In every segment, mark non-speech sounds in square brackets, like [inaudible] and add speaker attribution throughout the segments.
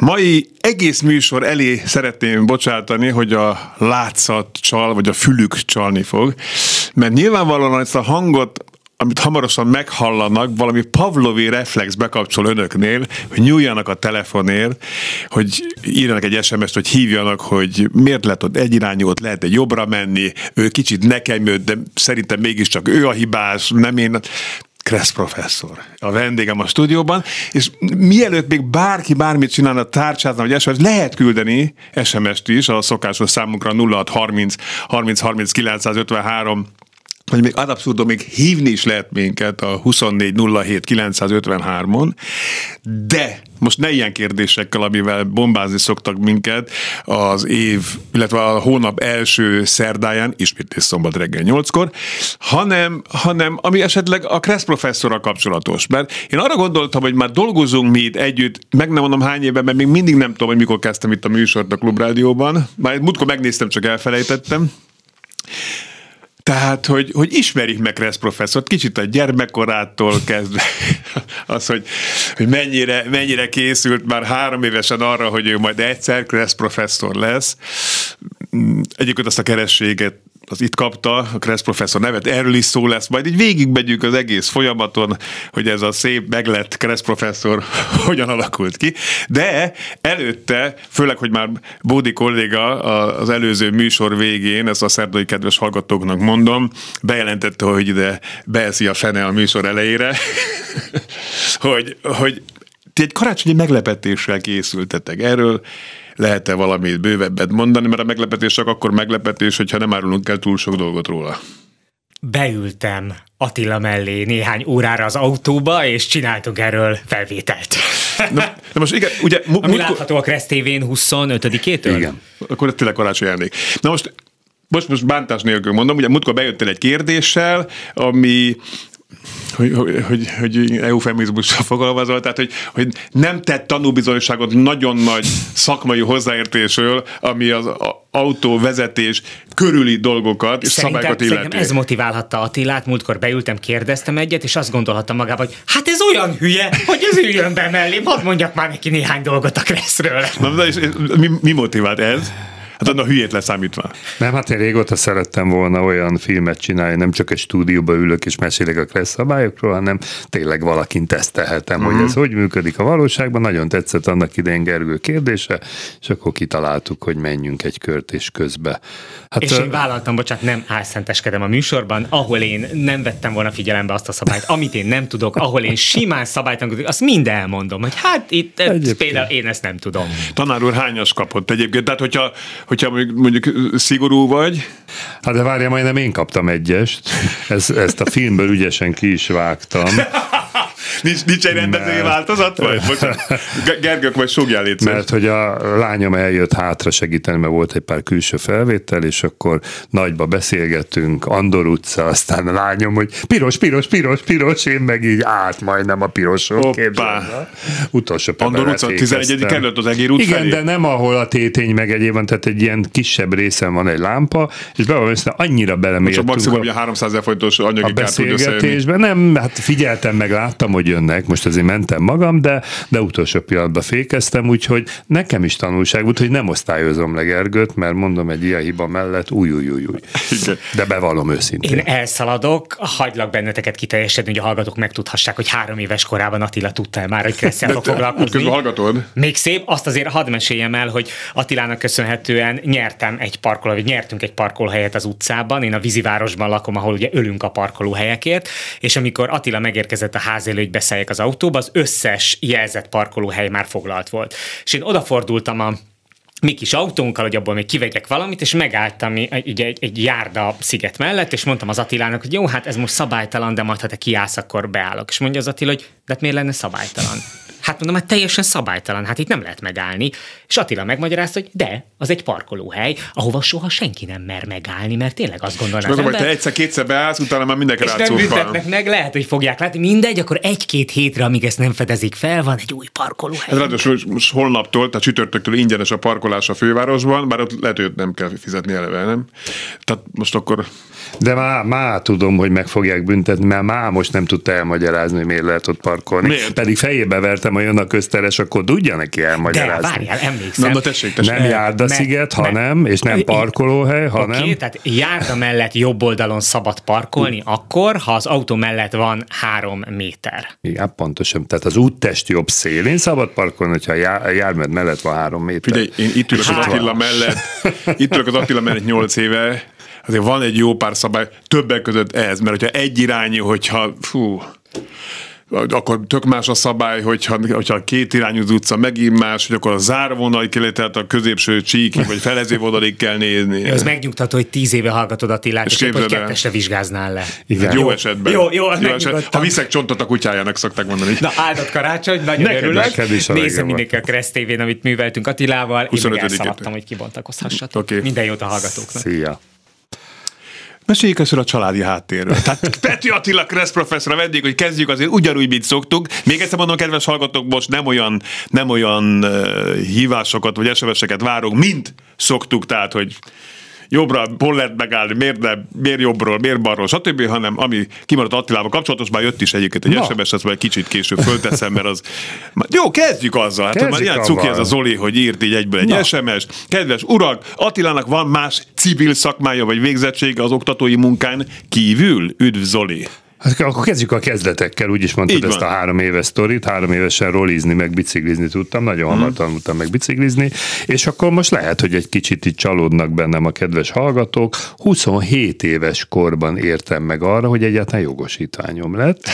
Speaker 1: Mai egész műsor elé szeretném bocsátani, hogy a látszat csal, vagy a fülük csalni fog, mert nyilvánvalóan ezt a hangot amit hamarosan meghallanak, valami Pavlovi reflex bekapcsol önöknél, hogy nyúljanak a telefonért, hogy írjanak egy SMS-t, hogy hívjanak, hogy miért lehet ott egyirányú, ott lehet egy jobbra menni, ő kicsit nekem jött, de szerintem mégiscsak ő a hibás, nem én. Kressz professzor, a vendégem a stúdióban, és mielőtt még bárki bármit csinálna tárcsázna, vagy SMS, lehet küldeni SMS-t is a szokásos számunkra 0630 30 30 953 hogy még ad még hívni is lehet minket a 2407 953-on, de most ne ilyen kérdésekkel, amivel bombázni szoktak minket az év, illetve a hónap első szerdáján, ismét és szombat reggel 8-kor, hanem, hanem ami esetleg a Kressz professzorral kapcsolatos. Mert én arra gondoltam, hogy már dolgozunk mi itt együtt, meg nem mondom hány éve, mert még mindig nem tudom, hogy mikor kezdtem itt a műsort a Klubrádióban. Már múltkor megnéztem, csak elfelejtettem. Tehát, hogy, hogy ismerik meg Kressz professzort, kicsit a gyermekkorától kezdve, [laughs] az, hogy, hogy mennyire, mennyire készült már három évesen arra, hogy ő majd egyszer Kressz professzor lesz. Egyébként azt a kerességet az itt kapta, a Kressz professzor nevet, erről is szó lesz, majd így végigmegyünk az egész folyamaton, hogy ez a szép meglett Kressz professzor [laughs] hogyan alakult ki, de előtte, főleg, hogy már Bódi kolléga az előző műsor végén, ezt a szerdai kedves hallgatóknak mondom, bejelentette, hogy ide beeszi a fene a műsor elejére, [laughs] hogy, hogy ti egy karácsonyi meglepetéssel készültetek. Erről lehet-e valamit bővebbet mondani, mert a meglepetés csak akkor meglepetés, hogyha nem árulunk el túl sok dolgot róla.
Speaker 2: Beültem Attila mellé néhány órára az autóba, és csináltunk erről felvételt.
Speaker 1: Na, na most igen, ugye... [laughs]
Speaker 2: Ami múltkor... látható a Kressz TV-n 25-től?
Speaker 1: Igen. Akkor ez tényleg karácsony elnék. Na most most, most bántás nélkül mondom, ugye múltkor bejöttél egy kérdéssel, ami hogy, hogy, hogy, hogy eufemizmussal fogalmazol, tehát hogy, hogy nem tett tanúbizonyságot nagyon nagy szakmai hozzáértésről, ami az autóvezetés körüli dolgokat és
Speaker 2: szerintem,
Speaker 1: szabályokat illeti.
Speaker 2: Szerintem ez motiválhatta Attilát, múltkor beültem, kérdeztem egyet, és azt gondolhatta magába, hogy hát ez olyan hülye, hogy ez üljön be mellé, hadd mondjak már neki néhány dolgot a Kresszről.
Speaker 1: Na, de és, és, mi, mi motivált ez? Hát a hülyét leszámítva.
Speaker 3: Nem, hát én régóta szerettem volna olyan filmet csinálni, nem csak egy stúdióba ülök és mesélek a kressz szabályokról, hanem tényleg valakin tesztelhetem, mm-hmm. hogy mhm. ez hogy működik a valóságban. Nagyon tetszett annak idején Gergő kérdése, és akkor kitaláltuk, hogy menjünk egy kört és közbe.
Speaker 2: Hát, és én vállaltam, bocsánat, nem álszenteskedem a műsorban, ahol én nem vettem volna figyelembe azt a szabályt, amit én nem tudok, ahol én simán szabálytalankodok, azt mind elmondom, hogy hát itt egyébként. például én ezt nem tudom.
Speaker 1: Tanár úr hányas kapott egyébként? Tehát, hogyha, hogyha mondjuk szigorú vagy?
Speaker 3: Hát de várja, majdnem én kaptam egyest. Ez, ezt a filmből ügyesen ki is vágtam. [laughs]
Speaker 1: nincs, nincs egy rendezői változat? Vagy? Gergők, vagy súgjál légy
Speaker 3: Mert hogy a lányom eljött hátra segíteni, mert volt egy pár külső felvétel, és akkor nagyba beszélgettünk, Andor utca, aztán a lányom, hogy piros, piros, piros, piros, én meg így állt majdnem a piroson. Utolsó
Speaker 1: Andor utca, 11. kerület az egér út
Speaker 3: Igen,
Speaker 1: felé.
Speaker 3: de nem ahol a tétény meg egyébben, tehát egy ilyen kisebb részen van egy lámpa, és be van annyira belemértünk.
Speaker 1: Csak maximum a, a 300 ezer forintos anyagi
Speaker 3: a beszélgetésben. Nem, hát figyeltem meg, láttam, hogy jönnek, most azért mentem magam, de, de utolsó pillanatban fékeztem, úgyhogy nekem is tanulság volt, hogy nem osztályozom le Gergőt, mert mondom egy ilyen hiba mellett, új, új, új, új. De bevallom őszintén.
Speaker 2: Én elszaladok, hagylak benneteket kiteljesedni, hogy a hallgatók megtudhassák, hogy három éves korában Attila tudta -e már, hogy [laughs] Kresszel fog foglalkozni. Még szép, azt azért hadd meséljem el, hogy Attilának köszönhetően nyertem egy parkoló, vagy nyertünk egy parkolóhelyet az utcában. Én a vízivárosban lakom, ahol ugye ölünk a parkolóhelyekért, és amikor Attila megérkezett a ház elő, hogy beszéljek az autóba, az összes jelzett parkolóhely már foglalt volt. És én odafordultam a mi kis autónkkal, hogy abból még kivegyek valamit, és megálltam egy, egy, egy járda sziget mellett, és mondtam az Attilának, hogy jó, hát ez most szabálytalan, de majd ha te kiállsz, akkor beállok. És mondja az Attila, hogy De hát miért lenne szabálytalan? Hát mondom, hát teljesen szabálytalan, hát itt nem lehet megállni. És Attila megmagyarázta, hogy de, az egy parkolóhely, ahova soha senki nem mer megállni, mert tényleg azt gondolná.
Speaker 1: És hogy te egyszer-kétszer beállsz, utána már mindenki
Speaker 2: és nem büntetnek meg, lehet, hogy fogják látni. Mindegy, akkor egy-két hétre, amíg ezt nem fedezik fel, van egy új parkolóhely.
Speaker 1: Ez ráadásul most holnaptól, tehát csütörtöktől ingyenes a parkolás a fővárosban, bár ott lehet, hogy nem kell fizetni eleve, nem? Tehát most akkor
Speaker 3: de már, már tudom, hogy meg fogják büntetni, mert már most nem tudta elmagyarázni, hogy miért lehet ott parkolni. Miért? Pedig fejébe vertem, hogy jön a közteres, akkor tudja neki elmagyarázni. De
Speaker 2: várjál, emlékszem.
Speaker 1: Na, na tessék, tessék.
Speaker 3: Nem Járda sziget, hanem, és nem parkolóhely, hanem... Oké,
Speaker 2: tehát Járda mellett jobb oldalon szabad parkolni, akkor, ha az autó mellett van három méter.
Speaker 3: Igen, pontosan. Tehát az úttest jobb szélén szabad parkolni, hogyha a jármed mellett van három méter.
Speaker 1: Figyelj, én itt ülök az Attila mellett, itt ülök az Attila mellett nyolc éve, azért van egy jó pár szabály, többek között ez, mert hogyha egy irányú, hogyha fú, akkor tök más a szabály, hogyha, hogyha két irányú az utca megint más, hogy akkor a zárvonal kell, tehát a középső csíki, vagy felező vonalig kell nézni.
Speaker 2: Ez megnyugtató, hogy tíz éve hallgatod Attilát, és, és hogy kettesre vizsgáznál le.
Speaker 1: Igen. Jó esetben. Jó, jó, jó esetben. Ha viszek csontot a kutyájának, szokták mondani.
Speaker 2: Na, áldott karácsony, nagyon neked, örülök. Nézem mindenki a Kressz TV-n, amit műveltünk Attilával. Én meg elszaladtam, hogy kibontakozhassatok. Okay. Minden jót a hallgatóknak.
Speaker 3: Szia.
Speaker 1: Meséljük ezt a családi háttérről. Tehát [laughs] Petri Attila Kressz professzor vendég, hogy kezdjük azért ugyanúgy, mint szoktuk. Még egyszer mondom, kedves hallgatók, most nem olyan, nem olyan uh, hívásokat vagy SMS-eket várunk, mint szoktuk, tehát, hogy jobbra hol lehet megállni, miért, nem, miért jobbról, miért balról, stb., hanem ami kimaradt Attilával kapcsolatos, már jött is egyébként egy. SMS, azt majd kicsit később fölteszem, mert az... Jó, kezdjük azzal. Hát kezdjük már ilyen cuki ez a Zoli, hogy írt így egyből egy Na. SMS. Kedves urak, Attilának van más civil szakmája vagy végzettsége az oktatói munkán kívül? Üdv Zoli!
Speaker 3: Hát akkor kezdjük a kezdetekkel, úgy is mondtad Így ezt van. a három éves sztorit, három évesen rolizni, meg biciklizni tudtam, nagyon hamar hmm. tanultam meg biciklizni, és akkor most lehet, hogy egy kicsit itt csalódnak bennem a kedves hallgatók. 27 éves korban értem meg arra, hogy egyáltalán jogosítványom lett.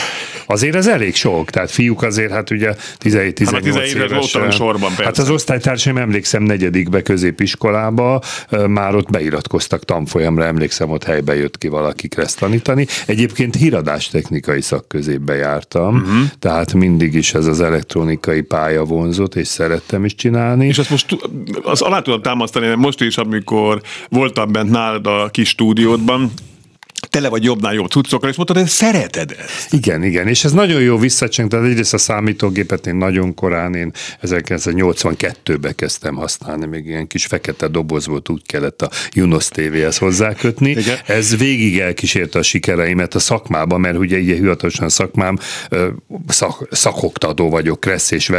Speaker 3: Azért ez elég sok, tehát fiúk azért, hát ugye 17-18 hát évesen.
Speaker 1: sorban, persze.
Speaker 3: Hát az osztálytársaim emlékszem negyedikbe középiskolába, már ott beiratkoztak tanfolyamra, emlékszem, ott helybe jött ki valaki kreszt tanítani. Egyébként híradás technikai szakközépbe jártam, uh-huh. tehát mindig is ez az elektronikai pálya vonzott, és szerettem is csinálni.
Speaker 1: És azt most az alá tudom támasztani, mert most is, amikor voltam bent nálad a kis stúdiódban, tele vagy jobbnál jobb cuccokkal, és mondtad, hogy szereted ezt.
Speaker 3: Igen, igen, és ez nagyon jó visszacseng, tehát egyrészt a számítógépet én nagyon korán, én 1982-be kezdtem használni, még ilyen kis fekete doboz volt, úgy kellett a Junos TV-hez hozzákötni. Igen. Ez végig elkísérte a sikereimet a szakmában, mert ugye ilyen hivatalosan szakmám szak, szakoktató vagyok, kressz és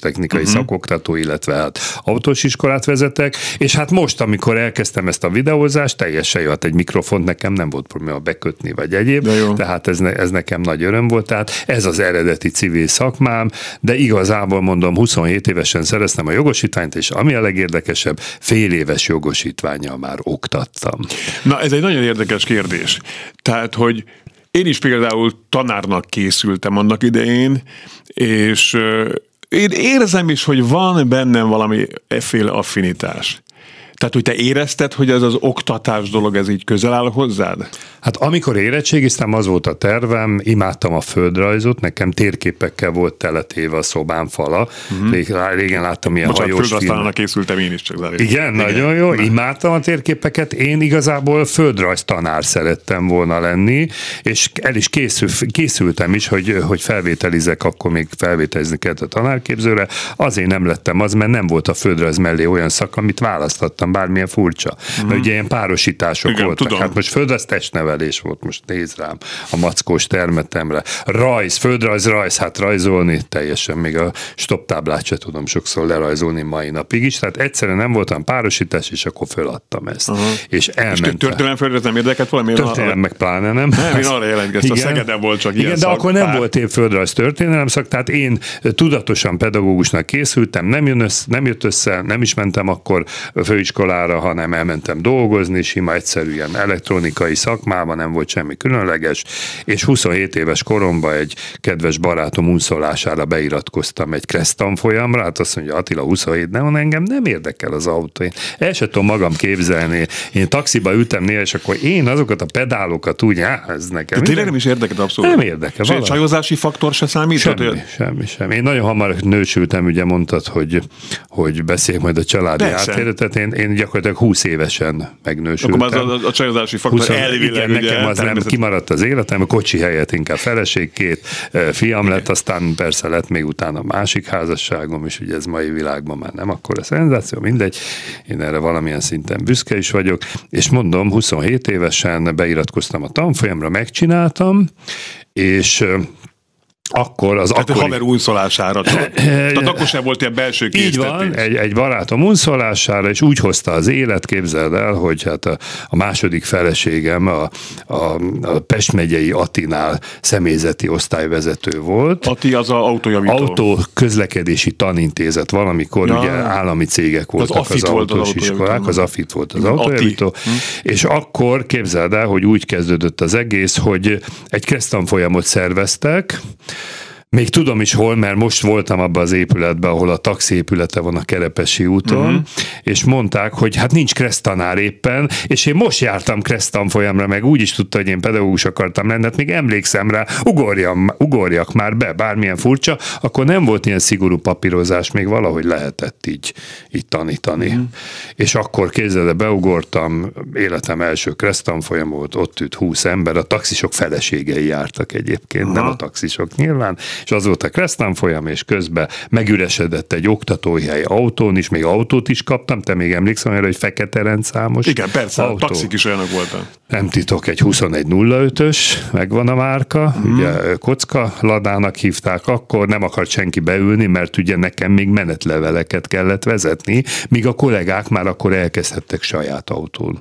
Speaker 3: technikai uh-huh. szakoktató, illetve hát autós iskolát vezetek, és hát most, amikor elkezdtem ezt a videózást, teljesen jó, hát egy mikrofont nekem nem volt probléma bekötni, vagy egyéb. Tehát ez, ne, ez nekem nagy öröm volt. Tehát ez az eredeti civil szakmám, de igazából mondom, 27 évesen szereztem a jogosítványt, és ami a legérdekesebb, fél éves jogosítványjal már oktattam.
Speaker 1: Na, ez egy nagyon érdekes kérdés. Tehát, hogy én is például tanárnak készültem annak idején, és én érzem is, hogy van bennem valami efféle affinitás. Tehát, hogy te érezted, hogy ez az oktatás dolog, ez így közel áll hozzád?
Speaker 3: Hát amikor érettségiztem, az volt a tervem, imádtam a földrajzot, nekem térképekkel volt teletéve a szobám fala. Uh-huh. Régen láttam ilyen Bocsánat, hajós
Speaker 1: filmet. készültem én is csak
Speaker 3: Igen, Igen, nagyon jó, Na. imádtam a térképeket. Én igazából földrajz tanár szerettem volna lenni, és el is készül, készültem is, hogy, hogy felvételizek, akkor még felvételizni kellett a tanárképzőre. Azért nem lettem az, mert nem volt a földrajz mellé olyan szak, amit választottam bármilyen furcsa. Uh-huh. Mert ugye ilyen párosítások Igen, voltak. Tudom. Hát most földrajz testnevelés volt, most néz rám a mackós termetemre. Rajz, földrajz, rajz, hát rajzolni teljesen, még a stop táblát se tudom sokszor lerajzolni mai napig is. Tehát egyszerűen nem voltam párosítás, és akkor föladtam ezt. Uh-huh. És elmentem. És
Speaker 1: történelem földrajz nem érdekelt valami?
Speaker 3: Történelem meg pláne nem.
Speaker 1: Nem, én arra jelentkeztem, a Szegeden volt csak
Speaker 3: Igen,
Speaker 1: ilyen
Speaker 3: de szak, akkor nem pár. volt épp földrajz történelem szak, tehát én tudatosan pedagógusnak készültem, nem, jön össze, nem jött össze, nem is mentem akkor főiskolába, iskolára, hanem elmentem dolgozni, sima egyszerűen elektronikai szakmában, nem volt semmi különleges, és 27 éves koromban egy kedves barátom unszolására beiratkoztam egy kresztan folyamra, hát azt mondja, Attila 27, nem, engem nem érdekel az autó. Én el sem tudom magam képzelni. Én taxiba ültem néha, és akkor én azokat a pedálokat úgy, á, ez nekem.
Speaker 1: De tényleg nem is érdekel abszolút.
Speaker 3: Nem érdekel.
Speaker 1: Egy csajozási faktor se számít?
Speaker 3: Semmi, hogy... semmi, semmi. Én nagyon hamar nősültem, ugye mondtad, hogy, hogy beszéljek majd a családi áttéretet. Én, én gyakorlatilag 20 évesen megnősültem.
Speaker 1: Akkor az a, a csajozási faktor 20, elvileg
Speaker 3: igen, ugye, nekem az nem kimaradt az életem, a kocsi helyett inkább feleség, két fiam lett, aztán persze lett még utána másik házasságom, és ugye ez mai világban már nem akkor a szenzáció, mindegy. Én erre valamilyen szinten büszke is vagyok, és mondom, 27 évesen beiratkoztam a tanfolyamra, megcsináltam, és akkor az
Speaker 1: Tehát akkori... haver unszolására. [clears throat] Tehát akkor sem volt ilyen belső
Speaker 3: Így van, egy, egy barátom unszolására, és úgy hozta az élet, képzeld el, hogy hát a, a második feleségem a, a, a Pest megyei Atinál személyzeti osztályvezető volt.
Speaker 1: Ati az a autójavító.
Speaker 3: Autó közlekedési tanintézet, valamikor ja. ugye állami cégek voltak az, az autós az iskolák, az AFIT volt az autójavító, hm. és akkor képzeld el, hogy úgy kezdődött az egész, hogy egy folyamot szerveztek, még tudom is hol, mert most voltam abban az épületben, ahol a taxi épülete van a Kerepesi úton, uh-huh. és mondták, hogy hát nincs kresztanár éppen, és én most jártam kresztan folyamra, meg úgy is tudta, hogy én pedagógus akartam lenni, hát még emlékszem rá, ugorjam, ugorjak már be, bármilyen furcsa, akkor nem volt ilyen szigorú papírozás, még valahogy lehetett így, így tanítani. Uh-huh. És akkor kézzel beugortam, életem első volt, ott ült 20 ember, a taxisok feleségei jártak egyébként, uh-huh. nem a taxisok nyilván, és az volt a Kresztán folyam, és közben megüresedett egy oktatói hely autón is, még autót is kaptam, te még emlékszel erre, hogy fekete rendszámos
Speaker 1: Igen, persze, autó. taxik is olyanok voltak.
Speaker 3: Nem titok, egy 2105-ös, megvan a márka, mm. ugye kocka ladának hívták akkor, nem akart senki beülni, mert ugye nekem még menetleveleket kellett vezetni, míg a kollégák már akkor elkezdhettek saját autón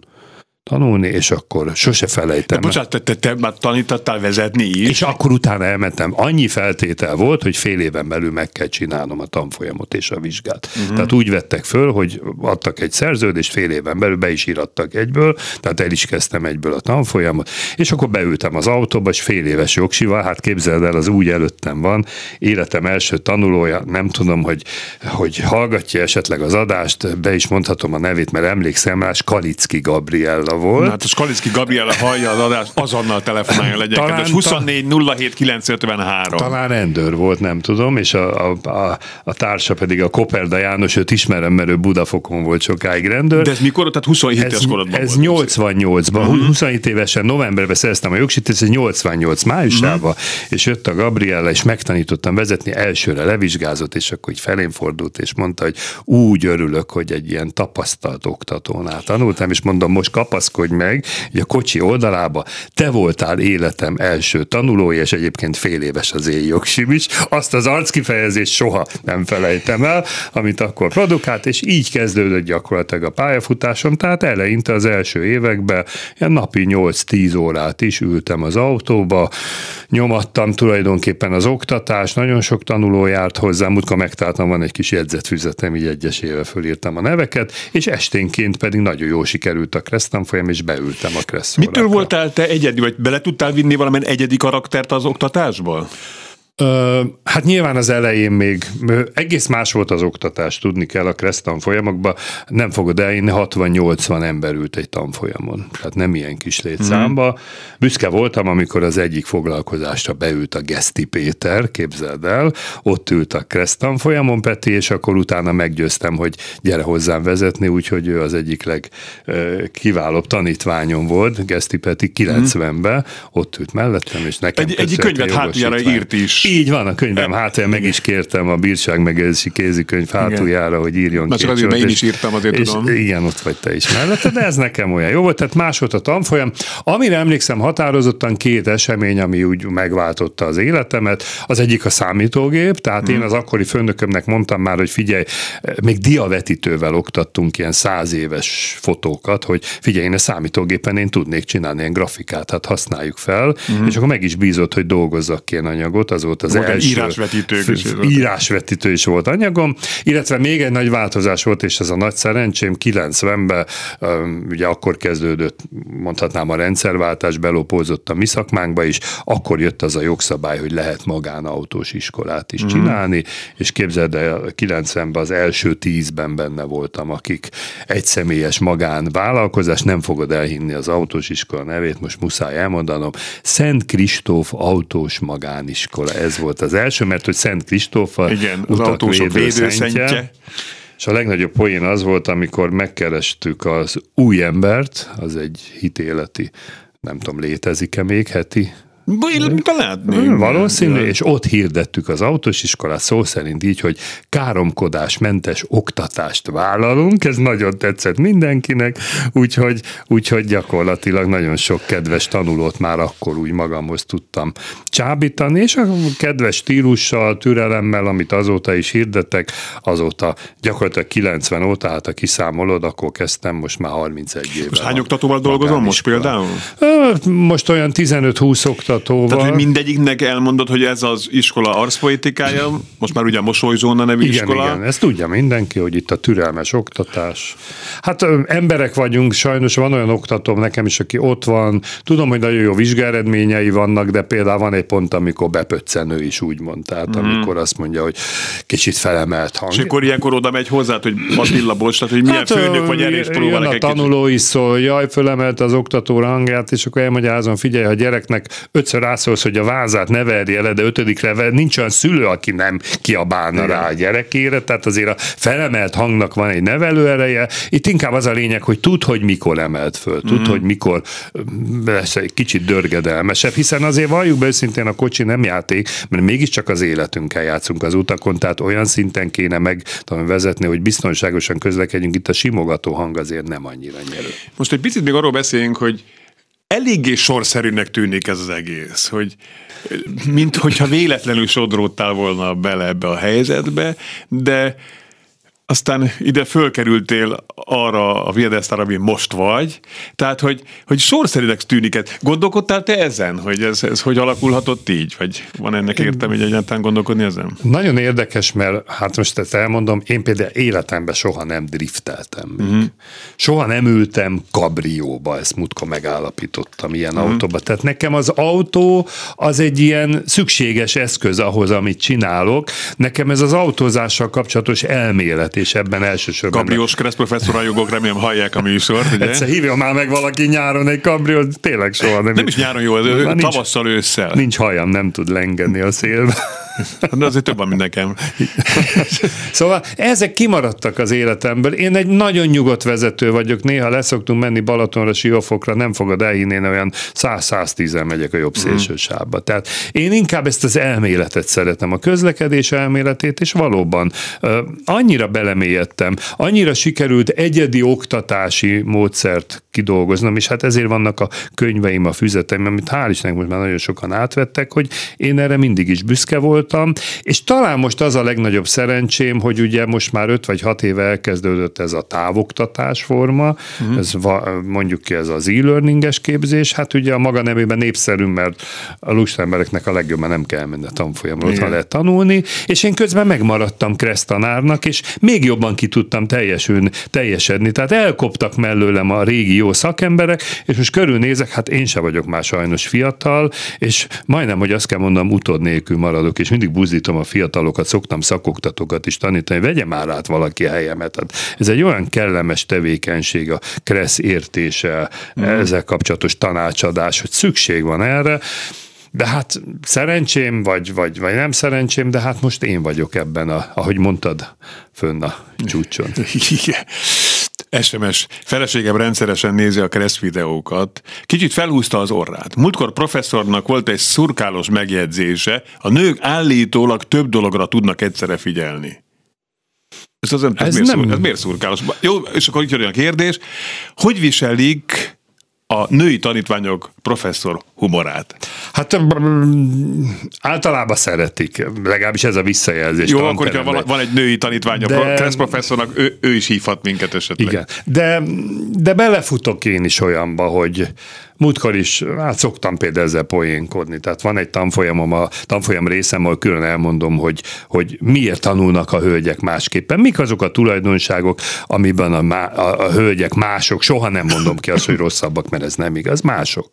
Speaker 3: tanulni, és akkor sose felejtem.
Speaker 1: De bocsánat, te, te, te már tanítottál vezetni is?
Speaker 3: És akkor utána elmentem. Annyi feltétel volt, hogy fél éven belül meg kell csinálnom a tanfolyamot és a vizsgát. Uh-huh. Tehát úgy vettek föl, hogy adtak egy szerződést, fél éven belül be is írattak egyből, tehát el is kezdtem egyből a tanfolyamot, és akkor beültem az autóba, és fél éves jogsival, hát képzeld el, az úgy előttem van, életem első tanulója, nem tudom, hogy, hogy hallgatja esetleg az adást, be is mondhatom a nevét, mert emlékszem rá, Skalicki Gabriella volt. Na,
Speaker 1: hát a Skalicki Gabriela hallja az adást, azonnal telefonálja legyen talán, kedves. 24 07 953.
Speaker 3: Talán rendőr volt, nem tudom, és a, a, a, a társa pedig a Koperda János, őt ismerem, mert ő Budafokon volt sokáig rendőr.
Speaker 1: De ez mikor? Tehát 27
Speaker 3: éves
Speaker 1: korodban
Speaker 3: Ez 88-ban, uh-huh. 27 évesen novemberben szereztem a jogsít, ez 88 májusában, uh-huh. és jött a Gabriella, és megtanítottam vezetni, elsőre levizsgázott, és akkor így felén fordult, és mondta, hogy úgy örülök, hogy egy ilyen tapasztalt oktatónál tanultam, és mondom, most kapasz kapaszkodj meg, hogy a kocsi oldalába te voltál életem első tanulója, és egyébként fél éves az én jogsim is. Azt az arckifejezést soha nem felejtem el, amit akkor produkált, és így kezdődött gyakorlatilag a pályafutásom, tehát eleinte az első években ilyen napi 8-10 órát is ültem az autóba, nyomattam tulajdonképpen az oktatás, nagyon sok tanuló járt hozzám, múltkor megtaláltam, van egy kis jegyzetfüzetem, így egyesével fölírtam a neveket, és esténként pedig nagyon jó sikerült a Krestan folyam, és beültem a Kressz
Speaker 1: Mitől voltál te egyedi, vagy bele tudtál vinni valamilyen egyedi karaktert az oktatásból?
Speaker 3: Hát nyilván az elején még egész más volt az oktatás, tudni kell a Kressz tanfolyamokban. Nem fogod elhinni, 60-80 ember ült egy tanfolyamon. Tehát nem ilyen kis létszámba. Mm. Büszke voltam, amikor az egyik foglalkozásra beült a Geszti Péter, képzeld el, ott ült a Kressz tanfolyamon Peti, és akkor utána meggyőztem, hogy gyere hozzám vezetni, úgyhogy ő az egyik legkiválóbb tanítványom volt, Geszti Peti 90-ben, mm. ott ült mellettem, és nekem
Speaker 1: egy, egy könyvet hátjára írt is.
Speaker 3: Így van, a könyvem hátulja, meg is kértem a bírság megőrzési kézikönyv hátuljára, hogy írjon
Speaker 1: Na csak azért, én is írtam, azért és tudom.
Speaker 3: Igen, ott vagy te is mellette, de ez nekem olyan jó volt, tehát más volt a tanfolyam. Amire emlékszem határozottan két esemény, ami úgy megváltotta az életemet. Az egyik a számítógép, tehát hmm. én az akkori főnökömnek mondtam már, hogy figyelj, még diavetítővel oktattunk ilyen száz éves fotókat, hogy figyelj, én a számítógépen én tudnék csinálni ilyen grafikát, hát használjuk fel, hmm. és akkor meg is bízott, hogy dolgozzak ki ilyen anyagot, az volt az
Speaker 1: volt
Speaker 3: első.
Speaker 1: Írásvetítő is.
Speaker 3: Írásvetítő is volt anyagom, illetve még egy nagy változás volt, és ez a nagy szerencsém, 90-ben ugye akkor kezdődött, mondhatnám a rendszerváltás, belopózott a mi szakmánkba is, akkor jött az a jogszabály, hogy lehet magánautós iskolát is mm. csinálni, és képzeld el, 90-ben az első tízben benne voltam, akik egyszemélyes magánvállalkozás, nem fogod elhinni az autós iskola nevét, most muszáj elmondanom, Szent Kristóf autós magániskola. Ez volt az első, mert hogy Szent Kristóf a
Speaker 1: Igen, az autósok védőszentje.
Speaker 3: És a legnagyobb poén az volt, amikor megkerestük az új embert, az egy hitéleti, nem tudom, létezik-e még heti
Speaker 1: Talán
Speaker 3: Valószínű, és ott hirdettük az autós iskolát szó szerint így, hogy káromkodásmentes oktatást vállalunk, ez nagyon tetszett mindenkinek, úgyhogy, úgyhogy gyakorlatilag nagyon sok kedves tanulót már akkor úgy magamhoz tudtam csábítani, és a kedves stílussal, türelemmel, amit azóta is hirdettek, azóta gyakorlatilag 90 óta, hát ha kiszámolod, akkor kezdtem, most már 31 éve.
Speaker 1: Most hány oktatóval dolgozom most például?
Speaker 3: Most olyan 15-20 oktató hallgatóval.
Speaker 1: Tehát, hogy mindegyiknek elmondod, hogy ez az iskola arszpoetikája, most már ugye a Mosolygóna nevű
Speaker 3: igen,
Speaker 1: iskola.
Speaker 3: Igen, ezt tudja mindenki, hogy itt a türelmes oktatás. Hát emberek vagyunk, sajnos van olyan oktatóm nekem is, aki ott van, tudom, hogy nagyon jó vizsgáredményei vannak, de például van egy pont, amikor bepöccenő is úgy mond, tehát mm. amikor azt mondja, hogy kicsit felemelt hang.
Speaker 1: És akkor ilyenkor oda megy hozzá, hogy Attila, bocs, tehát, hogy milyen hát, főnök vagy próbálnak
Speaker 3: a tanuló is szól, jaj, fölemelt az oktató hangját, és akkor elmagyarázom, figyelj, ha a gyereknek ötször rászólsz, hogy a vázát ne verje le, de ötödikre ver, nincs olyan szülő, aki nem kiabálna Igen. rá a gyerekére, tehát azért a felemelt hangnak van egy nevelő ereje. Itt inkább az a lényeg, hogy tud, hogy mikor emelt föl, tud, mm. hogy mikor lesz egy kicsit dörgedelmesebb, hiszen azért valljuk be őszintén a kocsi nem játék, mert mégiscsak az életünkkel játszunk az utakon, tehát olyan szinten kéne meg tudom, vezetni, hogy biztonságosan közlekedjünk, itt a simogató hang azért nem annyira nyerő.
Speaker 1: Most egy picit még arról beszéljünk, hogy eléggé sorszerűnek tűnik ez az egész, hogy mint hogyha véletlenül sodródtál volna bele ebbe a helyzetbe, de aztán ide fölkerültél arra a viadesztára, ami most vagy, tehát, hogy, hogy sorszerűnek tűnik ez. Gondolkodtál te ezen, hogy ez, ez hogy alakulhatott így? Vagy van ennek értem, hogy egyáltalán gondolkodni ezen?
Speaker 3: Nagyon érdekes, mert hát most ezt elmondom, én például életemben soha nem drifteltem még. Uh-huh. Soha nem ültem kabrióba, ezt mutka megállapítottam ilyen uh-huh. autóba. Tehát nekem az autó az egy ilyen szükséges eszköz ahhoz, amit csinálok. Nekem ez az autózással kapcsolatos elmélet és ebben elsősorban...
Speaker 1: Kabriós keresztprofesszor a jogok, remélem hallják a műsort, ugye?
Speaker 3: Egyszer hívja már meg valaki nyáron egy kabriót, tényleg soha
Speaker 1: nem. Nem is nyáron jó, ez tavasszal ősszel.
Speaker 3: Nincs hajam, nem tud lengetni a szélbe.
Speaker 1: De azért több van, mint nekem.
Speaker 3: szóval ezek kimaradtak az életemből. Én egy nagyon nyugodt vezető vagyok, néha leszoktunk menni Balatonra, Siófokra, nem fogod elhinni, én olyan 100-110-en megyek a jobb mhm. szélső sávba. Tehát én inkább ezt az elméletet szeretem, a közlekedés elméletét, és valóban uh, annyira belemélyedtem, annyira sikerült egyedi oktatási módszert kidolgoznom, és hát ezért vannak a könyveim, a füzeteim, amit hál' Istennek most már nagyon sokan átvettek, hogy én erre mindig is büszke volt, voltam, és talán most az a legnagyobb szerencsém, hogy ugye most már 5 vagy 6 éve elkezdődött ez a távoktatás forma, uh-huh. ez mondjuk ki ez az e-learninges képzés, hát ugye a maga nevében népszerű, mert a lusta a legjobban nem kell menni a tanfolyamra, ott lehet tanulni, és én közben megmaradtam kresztanárnak, és még jobban ki tudtam teljesülni, teljesedni, tehát elkoptak mellőlem a régi jó szakemberek, és most körülnézek, hát én se vagyok már sajnos fiatal, és majdnem, hogy azt kell mondanom, utód nélkül maradok, és mindig buzdítom a fiatalokat, szoktam szakoktatókat is tanítani, vegye már át valaki a helyemet. Hát ez egy olyan kellemes tevékenység, a kressz értése, mm. ezzel kapcsolatos tanácsadás, hogy szükség van erre, de hát szerencsém, vagy, vagy, vagy nem szerencsém, de hát most én vagyok ebben, a, ahogy mondtad, fönn a csúcson.
Speaker 1: Igen. SMS. Feleségem rendszeresen nézi a kereszt videókat. Kicsit felhúzta az orrát. Múltkor professzornak volt egy szurkálós megjegyzése, a nők állítólag több dologra tudnak egyszerre figyelni. Ez, az, ez, ez, miért, nem... szur, ez miért szurkálós? Jó, és akkor itt jön a kérdés, hogy viselik a női tanítványok professzor humorát?
Speaker 3: Hát általában szeretik, legalábbis ez a visszajelzés.
Speaker 1: Jó, akkor, hogyha van egy női tanítvány, de... a Kressz professzornak, ő, ő is hívhat minket esetleg.
Speaker 3: Igen, de, de belefutok én is olyanba, hogy Múltkor is, hát szoktam például ezzel poénkodni, tehát van egy tanfolyamom, a tanfolyam részem, ahol külön elmondom, hogy, hogy miért tanulnak a hölgyek másképpen, mik azok a tulajdonságok, amiben a, má, a, a hölgyek mások, soha nem mondom ki azt, hogy rosszabbak, mert ez nem igaz, mások.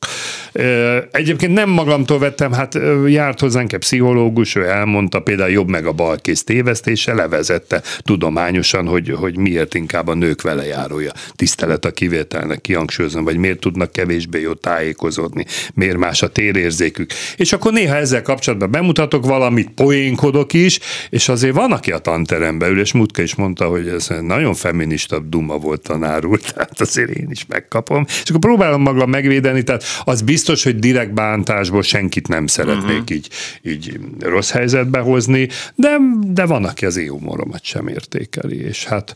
Speaker 3: Egyébként nem magamtól vettem, hát járt hozzánk egy pszichológus, ő elmondta például jobb meg a balkész tévesztése, levezette tudományosan, hogy, hogy miért inkább a nők vele járója. Tisztelet a kivételnek, kihangsúlyozom, vagy miért tudnak kevésbé jó tájékozódni, miért más a térérzékük. És akkor néha ezzel kapcsolatban bemutatok valamit, poénkodok is, és azért van, aki a tanterembe ül, és Mutka is mondta, hogy ez nagyon feminista duma volt tanár úr, [laughs] tehát azért én is megkapom. És akkor próbálom magam megvédeni, tehát az biztos, hogy direkt bántásból senkit nem szeretnék uh-huh. így, így rossz helyzetbe hozni, de, de van, aki az EU moromat sem értékeli, és hát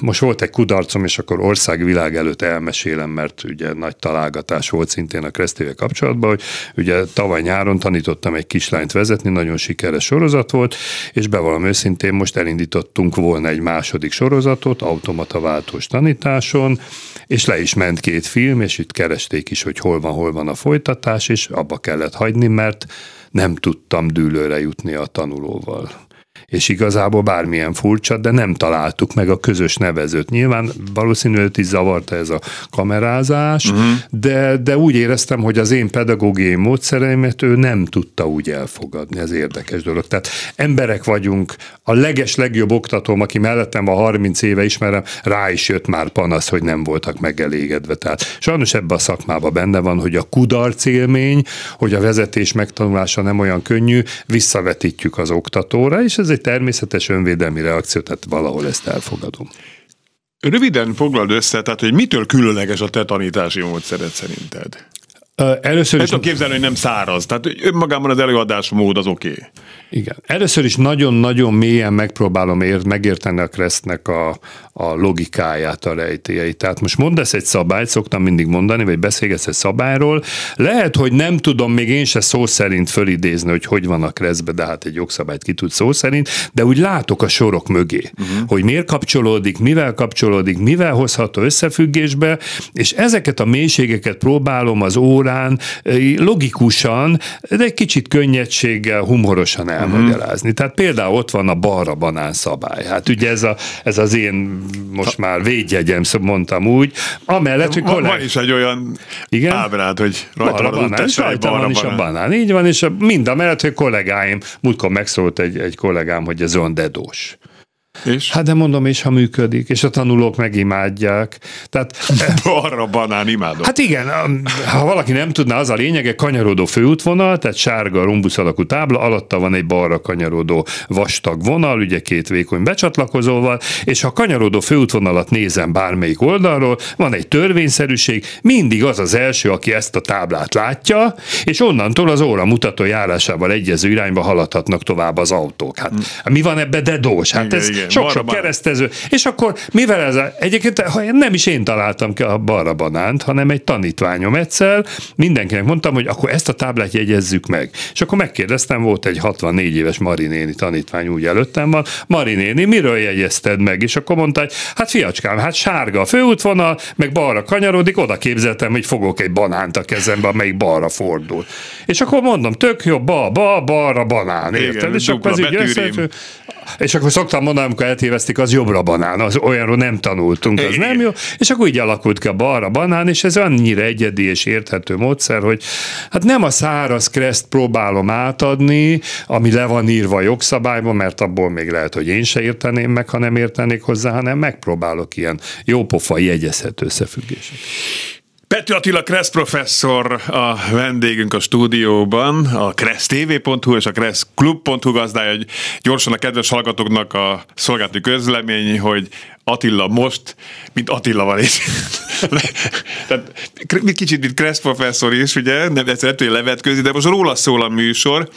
Speaker 3: most volt egy kudarcom, és akkor országvilág előtt elmesélem, mert ugye nagy találgatás támogatás volt szintén a Kresztével kapcsolatban, hogy ugye tavaly nyáron tanítottam egy kislányt vezetni, nagyon sikeres sorozat volt, és bevallom őszintén most elindítottunk volna egy második sorozatot, automata váltós tanításon, és le is ment két film, és itt keresték is, hogy hol van, hol van a folytatás, és abba kellett hagyni, mert nem tudtam dűlőre jutni a tanulóval és igazából bármilyen furcsa, de nem találtuk meg a közös nevezőt. Nyilván valószínűleg is zavarta ez a kamerázás, uh-huh. de, de úgy éreztem, hogy az én pedagógiai módszereimet ő nem tudta úgy elfogadni, ez érdekes dolog. Tehát emberek vagyunk, a leges legjobb oktatóm, aki mellettem van 30 éve ismerem, rá is jött már panasz, hogy nem voltak megelégedve. Tehát sajnos ebben a szakmában benne van, hogy a kudarc élmény, hogy a vezetés megtanulása nem olyan könnyű, visszavetítjük az oktatóra, és ez egy természetes önvédelmi reakció, tehát valahol ezt elfogadom.
Speaker 1: Röviden foglald össze, tehát hogy mitől különleges a te tanítási módszered szerinted?
Speaker 3: Először is...
Speaker 1: tudom képzelni, hogy nem száraz. Tehát önmagában az előadás mód az oké. Okay.
Speaker 3: Igen. Először is nagyon-nagyon mélyen megpróbálom ért, megérteni a Kresztnek a, a logikáját, a rejtélyeit. Tehát most mondasz egy szabályt, szoktam mindig mondani, vagy beszélgetsz egy szabályról. Lehet, hogy nem tudom még én se szó szerint fölidézni, hogy hogy van a Kreszbe, de hát egy jogszabályt ki tud szó szerint, de úgy látok a sorok mögé, uh-huh. hogy miért kapcsolódik, mivel kapcsolódik, mivel hozható összefüggésbe, és ezeket a mélységeket próbálom az órán logikusan, de egy kicsit könnyedséggel, humorosan elmagyarázni. Uh-huh. Tehát például ott van a balra banán szabály. Hát ugye ez, a, ez az én most már védjegyem, szóval mondtam úgy, amellett, hogy
Speaker 1: kollég... Van is egy olyan Igen? ábrád, hogy rajta
Speaker 3: balra van, banán, rajta van is a banán. Így van, és mind a mellett, hogy kollégáim, múltkor megszólt egy, egy kollégám, hogy ez olyan dedós. És? Hát de mondom, és ha működik, és a tanulók megimádják. Tehát,
Speaker 1: Arra banán imádom.
Speaker 3: Hát igen, ha valaki nem tudná, az a lényege, kanyarodó főútvonal, tehát sárga rombusz alakú tábla, alatta van egy balra kanyarodó vastag vonal, ugye két vékony becsatlakozóval, és ha a kanyarodó főútvonalat nézem bármelyik oldalról, van egy törvényszerűség, mindig az az első, aki ezt a táblát látja, és onnantól az óra mutató járásával egyező irányba haladhatnak tovább az autók. Hát hm. mi van ebbe dedós? Hát igen, ez igen sok-sok keresztező. És akkor, mivel ez a, egyébként ha nem is én találtam ki a balra banánt, hanem egy tanítványom egyszer, mindenkinek mondtam, hogy akkor ezt a táblát jegyezzük meg. És akkor megkérdeztem, volt egy 64 éves Marinéni tanítvány úgy előttem van, Marinéni, miről jegyezted meg? És akkor mondta, hogy hát fiacskám, hát sárga a főútvonal, meg balra kanyarodik, oda képzeltem, hogy fogok egy banánt a kezembe, amelyik balra fordul. És akkor mondom, tök jó, ba, ba, balra banán, érted? Igen, és akkor ez így és akkor szoktam mondani, amikor eltévesztik, az jobbra banán, az olyanról nem tanultunk, az nem jó, és akkor így alakult ki a balra banán, és ez annyira egyedi és érthető módszer, hogy hát nem a száraz kreszt próbálom átadni, ami le van írva a jogszabályban, mert abból még lehet, hogy én se érteném meg, ha nem értenék hozzá, hanem megpróbálok ilyen jópofa jegyezhető összefüggéseket.
Speaker 1: Pető Attila Kressz professzor a vendégünk a stúdióban, a kressztv.hu és a kresszklub.hu gazdája, gyorsan a kedves hallgatóknak a szolgálati közlemény, hogy Attila most, mint Attila van is. [laughs] Tehát kicsit, mint Kressz professzor is, ugye, nem egyszer lehet, levetközi, de most róla szól a műsor,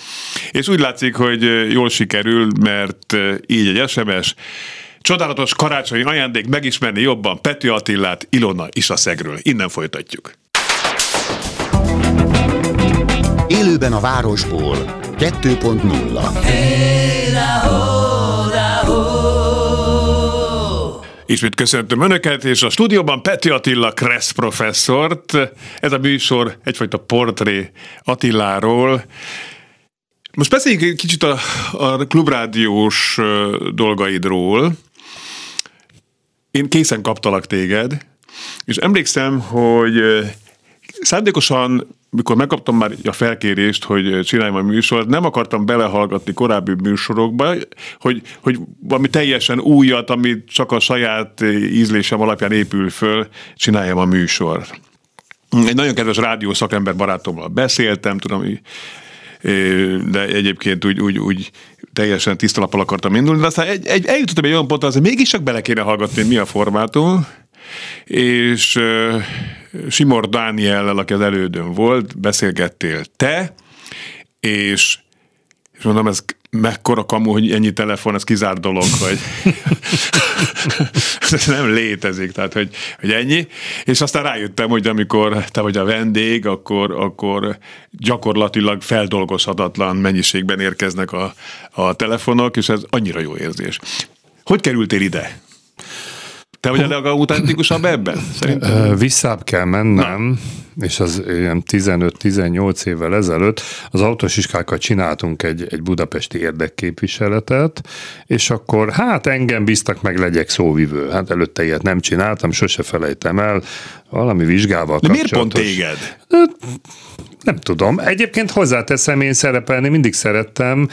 Speaker 1: és úgy látszik, hogy jól sikerül, mert így egy SMS, Csodálatos karácsonyi ajándék megismerni jobban Pető Attillát, Ilona is a Szegről. Innen folytatjuk.
Speaker 4: Élőben a városból 2.0
Speaker 1: Ismét köszöntöm Önöket, és a stúdióban Peti Attila Kressz professzort. Ez a műsor egyfajta portré Attiláról. Most beszéljünk egy kicsit a, a klubrádiós dolgaidról. Én készen kaptalak téged, és emlékszem, hogy szándékosan mikor megkaptam már a felkérést, hogy csináljam a műsort, nem akartam belehallgatni korábbi műsorokba, hogy, hogy valami teljesen újat, ami csak a saját ízlésem alapján épül föl, csináljam a műsort. Egy nagyon kedves rádió szakember barátommal beszéltem, tudom, de egyébként úgy, úgy, úgy teljesen tiszta akartam indulni, de aztán egy, egy, eljutottam egy olyan pontra, hogy mégis csak bele kéne hallgatni, mi a formátum, és Simor Dániellel, aki az elődön volt, beszélgettél te, és, és mondom, ez mekkora kamu, hogy ennyi telefon, ez kizárt dolog, hogy [laughs] ez nem létezik, tehát hogy, hogy ennyi. És aztán rájöttem, hogy amikor te vagy a vendég, akkor, akkor gyakorlatilag feldolgozhatatlan mennyiségben érkeznek a, a telefonok, és ez annyira jó érzés. Hogy kerültél ide? Te vagy a legautentikusabb ebben? Szerintem.
Speaker 3: Visszább kell mennem, Na. és az ilyen 15-18 évvel ezelőtt az autós iskákkal csináltunk egy, egy budapesti érdekképviseletet, és akkor hát engem bíztak meg legyek szóvivő. Hát előtte ilyet nem csináltam, sose felejtem el, valami vizsgával
Speaker 1: De miért pont téged?
Speaker 3: Nem tudom. Egyébként hozzáteszem, én szerepelni mindig szerettem,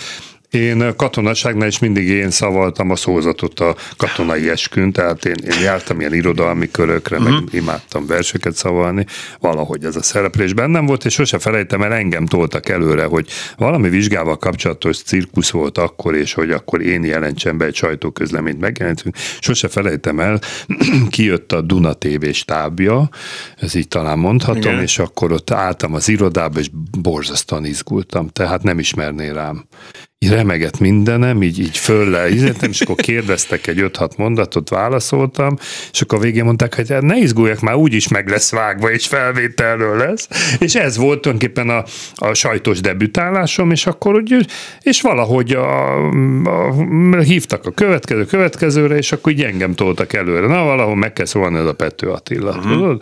Speaker 3: én katonaságnál is mindig én szavaltam a szózatot a katonai eskün, tehát én, én jártam ilyen irodalmi körökre, uh-huh. meg imádtam verseket szavalni, valahogy ez a szereplés bennem volt, és sose felejtem el, engem toltak előre, hogy valami vizsgával kapcsolatos cirkusz volt akkor, és hogy akkor én jelentsem be egy sajtóközleményt megjelentünk. Sose felejtem el, [clears throat] kijött a Duna TV stábja, ez így talán mondhatom, Igen. és akkor ott álltam az irodába, és borzasztóan izgultam, tehát nem ismerné rám így remegett mindenem, így, így föl le, és akkor kérdeztek egy 5-6 mondatot, válaszoltam, és akkor a végén mondták, hogy hát ne izguljak, már úgyis meg lesz vágva, és felvételről lesz. És ez volt tulajdonképpen a, a sajtos debütálásom, és akkor úgy, és valahogy a, a, hívtak a következő következőre, és akkor így engem toltak előre. Na, valahol meg kell szólni ez a Pető Attila. Uh-huh.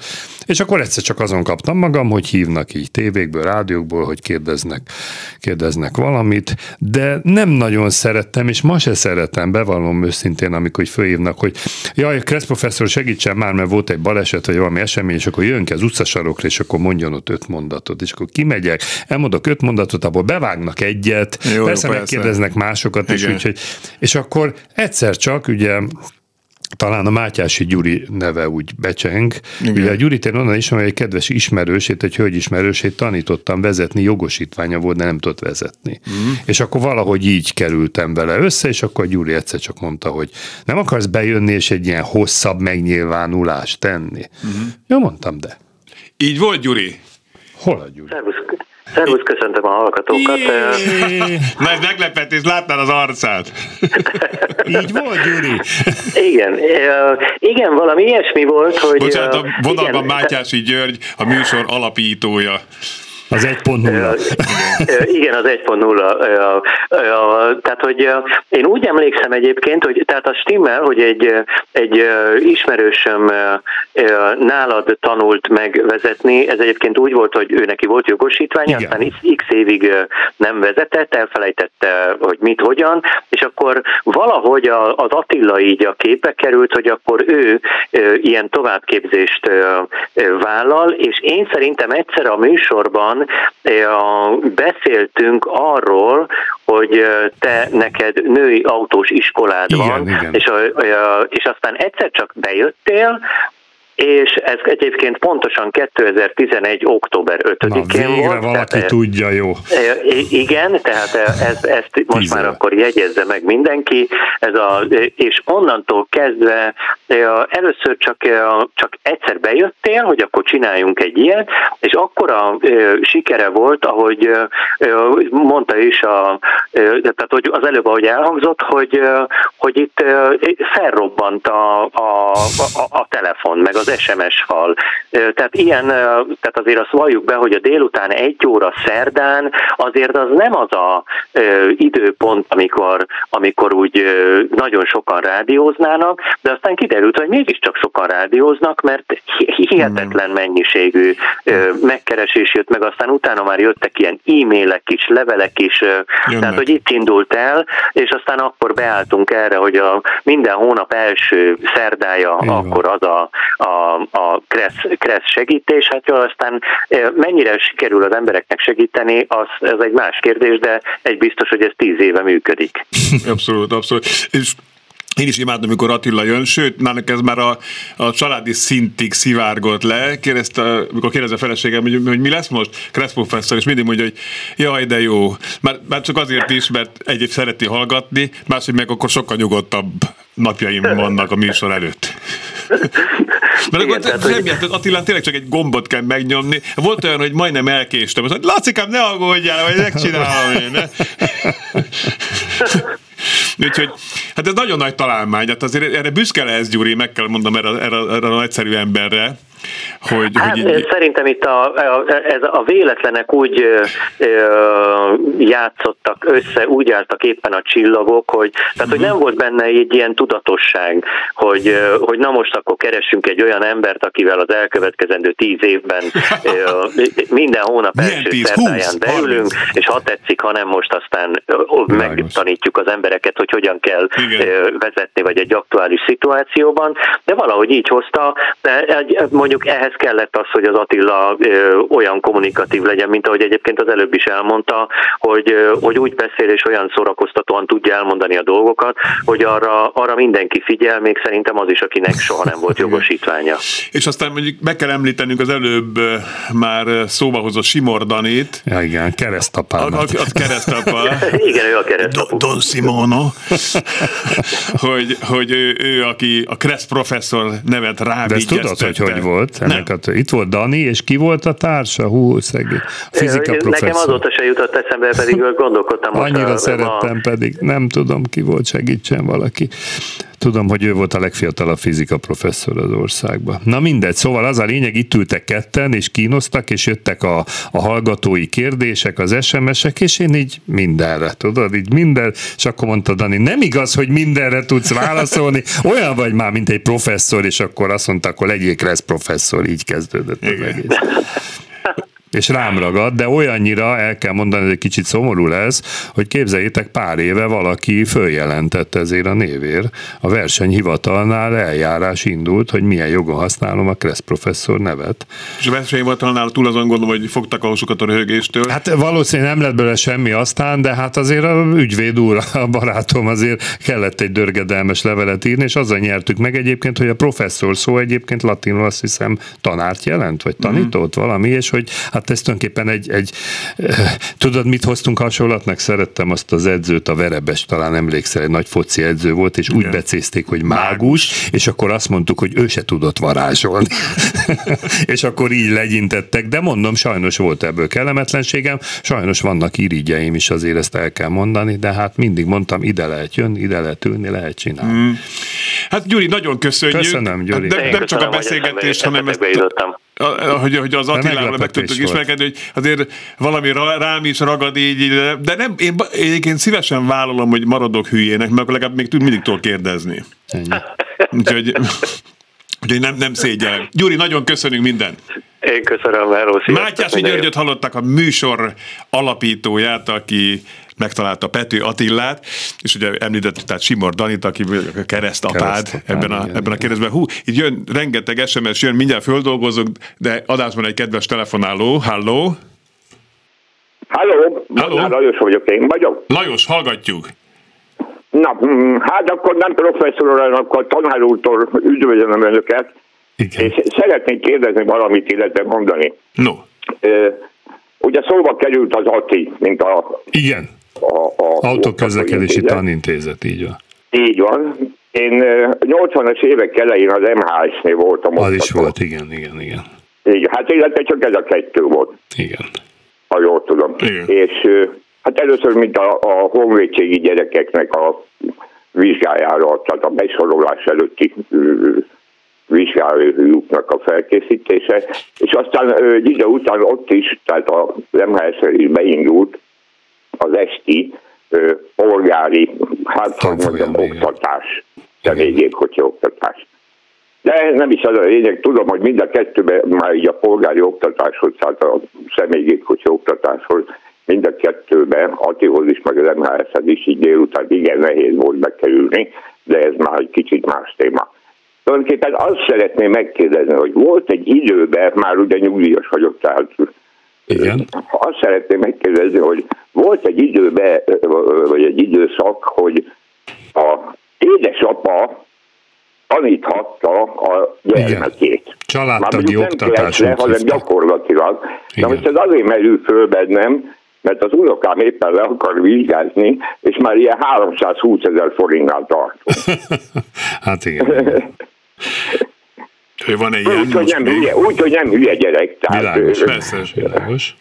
Speaker 3: És akkor egyszer csak azon kaptam magam, hogy hívnak így tévékből, rádiókból, hogy kérdeznek, kérdeznek valamit, de nem nagyon szerettem, és ma se szeretem, bevallom őszintén, amikor fölhívnak, hogy jaj, Kressz professzor, segítsen már, mert volt egy baleset, vagy valami esemény, és akkor jön ki az utcasarokra, és akkor mondjon ott öt mondatot, és akkor kimegyek, elmondok öt mondatot, abból bevágnak egyet, jó, persze, jó, persze. megkérdeznek másokat is, úgyhogy, és akkor egyszer csak ugye talán a Mátyási Gyuri neve úgy becseng. Igen. Ugye a Gyurit én onnan ismerem, egy kedves ismerősét, egy hölgy ismerősét tanítottam vezetni, jogosítványa volt, de nem tudott vezetni. Mm. És akkor valahogy így kerültem vele össze, és akkor a Gyuri egyszer csak mondta, hogy nem akarsz bejönni és egy ilyen hosszabb megnyilvánulást tenni. Mm. Jó, mondtam, de.
Speaker 1: Így volt, Gyuri?
Speaker 3: Hol a Gyuri?
Speaker 5: Szervusz. Szervusz, köszöntöm a hallgatókat.
Speaker 1: Nagy meglepetés, láttál az arcát.
Speaker 3: Így volt, Gyuri?
Speaker 5: Igen, igen, valami ilyesmi volt, hogy...
Speaker 1: Bocsánat, a vonalban igen, Mátyási György, a műsor alapítója.
Speaker 3: Az 1.0.
Speaker 5: Igen, az 1.0. Tehát, hogy én úgy emlékszem egyébként, hogy tehát a stimmel, hogy egy, egy ismerősöm nálad tanult megvezetni, ez egyébként úgy volt, hogy ő neki volt jogosítványa, Igen. aztán x évig nem vezetett, elfelejtette, hogy mit, hogyan, és akkor valahogy az Attila így a képbe került, hogy akkor ő ilyen továbbképzést vállal, és én szerintem egyszer a műsorban beszéltünk arról, hogy te neked női autós iskolád igen, van, igen. És, és aztán egyszer csak bejöttél, és ez egyébként pontosan 2011. október 5-én
Speaker 3: Na, volt. valaki tehát, tudja, jó.
Speaker 5: Igen, tehát ez, ezt most Tízel. már akkor jegyezze meg mindenki, ez a, és onnantól kezdve először csak, csak egyszer bejöttél, hogy akkor csináljunk egy ilyet, és akkor a sikere volt, ahogy mondta is, a, tehát hogy az előbb, ahogy elhangzott, hogy, hogy itt felrobbant a, a, a, a telefon, meg az SMS fal. Tehát ilyen, tehát azért azt valljuk be, hogy a délután egy óra szerdán azért az nem az a időpont, amikor, amikor úgy nagyon sokan rádióznának, de aztán kiderült, hogy mégiscsak sokan rádióznak, mert hihetetlen hmm. mennyiségű megkeresés jött meg, aztán utána már jöttek ilyen e-mailek is, levelek is, Jönnek. tehát hogy itt indult el, és aztán akkor beálltunk erre, hogy a minden hónap első szerdája Igen. akkor az a, a, a kressz, kressz segítés, hát jó, aztán mennyire sikerül az embereknek segíteni, az, ez egy más kérdés, de egy biztos, hogy ez tíz éve működik. [laughs]
Speaker 1: Abszolút, abszolút. És én is imádom, amikor Attila jön, sőt, nálunk ez már a, a családi szintig szivárgott le. Kérdezte, amikor kérdezze a feleségem, hogy, hogy mi lesz most, Kressz professzor, és mindig mondja, hogy jaj, de jó. Már, már csak azért is, mert egy szereti hallgatni, másik meg akkor sokkal nyugodtabb napjaim vannak a műsor előtt. [laughs] Mert Igen, akkor tehát, semmi, hogy... Attilán tényleg csak egy gombot kell megnyomni. Volt olyan, hogy majdnem elkéstem. Azt mondta, Lacikám, ne aggódjál, vagy megcsinálom én. [laughs] Úgyhogy, hát ez nagyon nagy találmány, hát azért erre büszke lesz Gyuri, meg kell mondom erre, erre, erre a nagyszerű emberre, hogy,
Speaker 5: hát, hogy így... Szerintem itt a, a, ez a véletlenek úgy ö, játszottak össze, úgy álltak éppen a csillagok, hogy, tehát, uh-huh. hogy nem volt benne egy ilyen tudatosság, hogy, hogy na most akkor keresünk egy olyan embert, akivel az elkövetkezendő tíz évben ö, [laughs] minden hónap első szertáján beülünk, és ha tetszik, ha nem most aztán megtanítjuk az embereket, hogy hogyan kell Igen. vezetni, vagy egy aktuális szituációban, de valahogy így hozta, de mondjuk ehhez kellett az, hogy az Attila olyan kommunikatív legyen, mint ahogy egyébként az előbb is elmondta, hogy, hogy úgy beszél és olyan szórakoztatóan tudja elmondani a dolgokat, hogy arra, arra mindenki figyel, még szerintem az is, akinek soha nem volt [laughs] jogosítványa.
Speaker 1: és aztán mondjuk meg kell említenünk az előbb már szóba hozott Simordanét.
Speaker 3: Ja, igen, keresztapámat. A,
Speaker 1: a, a keresztapa. [laughs]
Speaker 5: igen, ő a keresztapa.
Speaker 1: Don Simono. hogy, hogy ő, ő, aki a Kressz professzor nevet rá
Speaker 3: De ezt tudod, hogy hogy volt? Ennek a, itt volt Dani, és ki volt a társa? Hú, szegény. Fizika
Speaker 5: Nekem professzor. azóta se jutott eszembe, pedig [laughs] gondolkodtam.
Speaker 3: Annyira most a, szerettem a... pedig, nem tudom ki volt, segítsen valaki. Tudom, hogy ő volt a legfiatalabb fizika professzor az országban. Na mindegy, szóval az a lényeg, itt ültek ketten, és kínoztak, és jöttek a, a hallgatói kérdések, az SMS-ek, és én így mindenre, tudod, így minden, és akkor mondta Dani, nem igaz, hogy mindenre tudsz válaszolni, olyan vagy már, mint egy professzor, és akkor azt mondta, akkor legyél lesz professzor, így kezdődött az egész és rám ragad, de olyannyira el kell mondani, hogy egy kicsit szomorú lesz, hogy képzeljétek, pár éve valaki följelentett ezért a névér. A versenyhivatalnál eljárás indult, hogy milyen jogon használom a Kressz professzor nevet.
Speaker 1: És a versenyhivatalnál túl azon gondolom, hogy fogtak a a röhögéstől.
Speaker 3: Hát valószínűleg nem lett belőle semmi aztán, de hát azért a ügyvéd úr, a barátom azért kellett egy dörgedelmes levelet írni, és azzal nyertük meg egyébként, hogy a professzor szó egyébként latinul azt hiszem tanárt jelent, vagy tanított mm. valami, és hogy hát hát ez tulajdonképpen egy, egy tudod, mit hoztunk hasonlatnak? Szerettem azt az edzőt, a Verebes, talán emlékszel, egy nagy foci edző volt, és Igen. úgy becézték, hogy mágus, és akkor azt mondtuk, hogy ő se tudott varázsolni. [laughs] és akkor így legyintettek, de mondom, sajnos volt ebből kellemetlenségem, sajnos vannak irigyeim is, azért ezt el kell mondani, de hát mindig mondtam, ide lehet jönni, ide lehet ülni, lehet csinálni. Mm.
Speaker 1: Hát Gyuri, nagyon köszönjük.
Speaker 3: Köszönöm, Gyuri.
Speaker 1: De, nem csak a beszélgetést, hanem ezt, hogy, hogy az Attilával meg tudtuk ismerkedni, hogy azért valami rám is ragad így, de nem, én egyébként szívesen vállalom, hogy maradok hülyének, mert legalább még tud mindig tudok kérdezni. Ennyi. Úgyhogy, úgyhogy nem, nem szégyellem. Gyuri, nagyon köszönünk mindent.
Speaker 5: Én köszönöm, Hello,
Speaker 1: Mátyási Györgyöt hallották a műsor alapítóját, aki megtalálta Pető Attillát, és ugye említett, tehát Simor Danit, aki a keresztapád Kereszt ebben a, igen, ebben a kérdésben. Hú, így jön rengeteg SMS, jön, mindjárt földolgozok, de adásban egy kedves telefonáló. Halló?
Speaker 6: Halló, Halló? Lajos vagyok, én vagyok.
Speaker 1: Lajos, hallgatjuk.
Speaker 6: Na, mm, hát akkor nem professzorról, akkor tanár úrtól üdvözlöm önöket. Igen. És szeretnék kérdezni valamit, illetve mondani.
Speaker 1: No.
Speaker 6: Ugye szóba került az ATI, mint a...
Speaker 3: Igen a, a Autóközlekedési Tanintézet, így van.
Speaker 6: Így van. Én 80-as évek elején az MHS-nél voltam.
Speaker 3: Az is volt, igen, igen, igen.
Speaker 6: Igen, hát illetve csak ez a kettő volt.
Speaker 3: Igen.
Speaker 6: Ha jól tudom. Igen. És hát először, mint a, a honvédségi gyerekeknek a vizsgájára, tehát a besorolás előtti vizsgálójuknak a felkészítése, és aztán egy idő után ott is, tehát a mhs is beindult az esti polgári, hát hogy mondjam, oktatás, személygépkocsi oktatás. De nem is az a lényeg, tudom, hogy mind a kettőben már így a polgári oktatáshoz, tehát a személygépkocsi oktatáshoz, mind a kettőben, Atihoz is, meg az MHS-hez is így délután igen nehéz volt bekerülni, de ez már egy kicsit más téma. Tulajdonképpen azt szeretném megkérdezni, hogy volt egy időben, már ugye nyugdíjas vagyok, tehát
Speaker 3: igen.
Speaker 6: Azt szeretném megkérdezni, hogy volt egy időben, vagy egy időszak, hogy a édesapa taníthatta a gyermekét.
Speaker 3: Családtagi oktatás.
Speaker 6: Nem hanem gyakorlatilag. Na most ez azért merül föl bennem, mert az unokám éppen le akar vizsgázni, és már ilyen 320 ezer forintnál tart. [laughs]
Speaker 3: hát igen. [laughs]
Speaker 1: Ő van egy ilyen
Speaker 6: Úgyhogy nem, hülye, úgy, hogy nem hülye gyerek.
Speaker 3: Tehát, világos, persze, világos.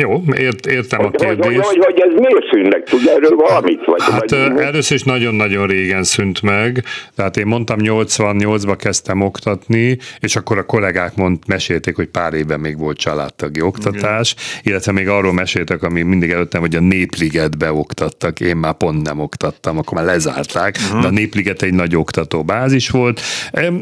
Speaker 3: Jó, ért, értem a kérdést.
Speaker 6: Hogy, hogy, hogy ez miért szűnt meg? Tud erről valamit? Vagy,
Speaker 3: hát vagy, először is nagyon-nagyon régen szűnt meg, tehát én mondtam 88-ba kezdtem oktatni, és akkor a kollégák mond, mesélték, hogy pár éve még volt családtagi oktatás, Igen. illetve még arról meséltek, ami mindig előttem, hogy a Népligetbe oktattak, én már pont nem oktattam, akkor már lezárták, uh-huh. de a Népliget egy nagy oktató bázis volt.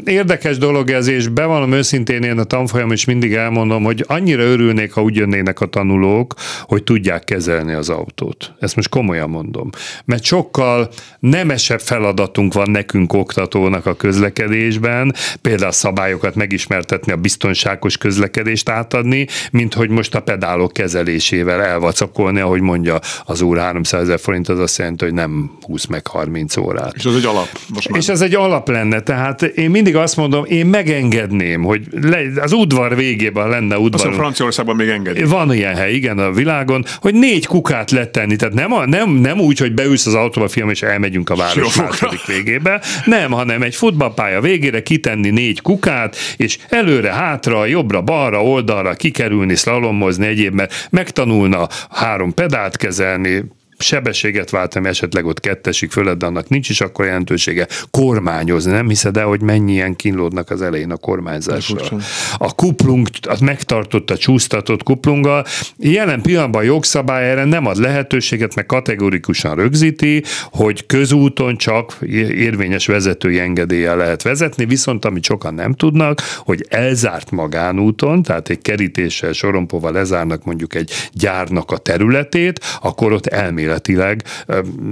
Speaker 3: Érdekes dolog ez, és bevallom őszintén, én a tanfolyam is mindig elmondom, hogy annyira örülnék, ha úgy jönnének a tanulók, tanulók, hogy tudják kezelni az autót. Ezt most komolyan mondom. Mert sokkal nemesebb feladatunk van nekünk oktatónak a közlekedésben, például a szabályokat megismertetni, a biztonságos közlekedést átadni, mint hogy most a pedálok kezelésével elvacakolni, ahogy mondja az úr 300 ezer forint, az azt jelenti, hogy nem 20 meg 30 órát.
Speaker 1: És ez egy alap. Most
Speaker 3: már. És ez egy alap lenne, tehát én mindig azt mondom, én megengedném, hogy le, az udvar végében lenne udvar.
Speaker 1: Azt Franciaországban még engedi.
Speaker 3: Van ilyen hely, igen, a világon, hogy négy kukát letenni. Tehát nem, a, nem, nem úgy, hogy beülsz az autóba, fiam, és elmegyünk a város második végébe. Nem, hanem egy futballpálya végére kitenni négy kukát, és előre, hátra, jobbra, balra, oldalra kikerülni, szlalomozni egyéb, mert megtanulna három pedált kezelni, sebességet váltam, esetleg ott kettesig fölött, de annak nincs is akkor jelentősége. Kormányozni, nem hiszed el, hogy mennyien kínlódnak az elején a kormányzással. A kuplung, az megtartott csúsztatott kuplunggal, jelen pillanatban a jogszabály erre nem ad lehetőséget, meg kategorikusan rögzíti, hogy közúton csak érvényes vezetői engedéllyel lehet vezetni, viszont amit sokan nem tudnak, hogy elzárt magánúton, tehát egy kerítéssel, sorompóval lezárnak mondjuk egy gyárnak a területét, akkor ott elmélet elméletileg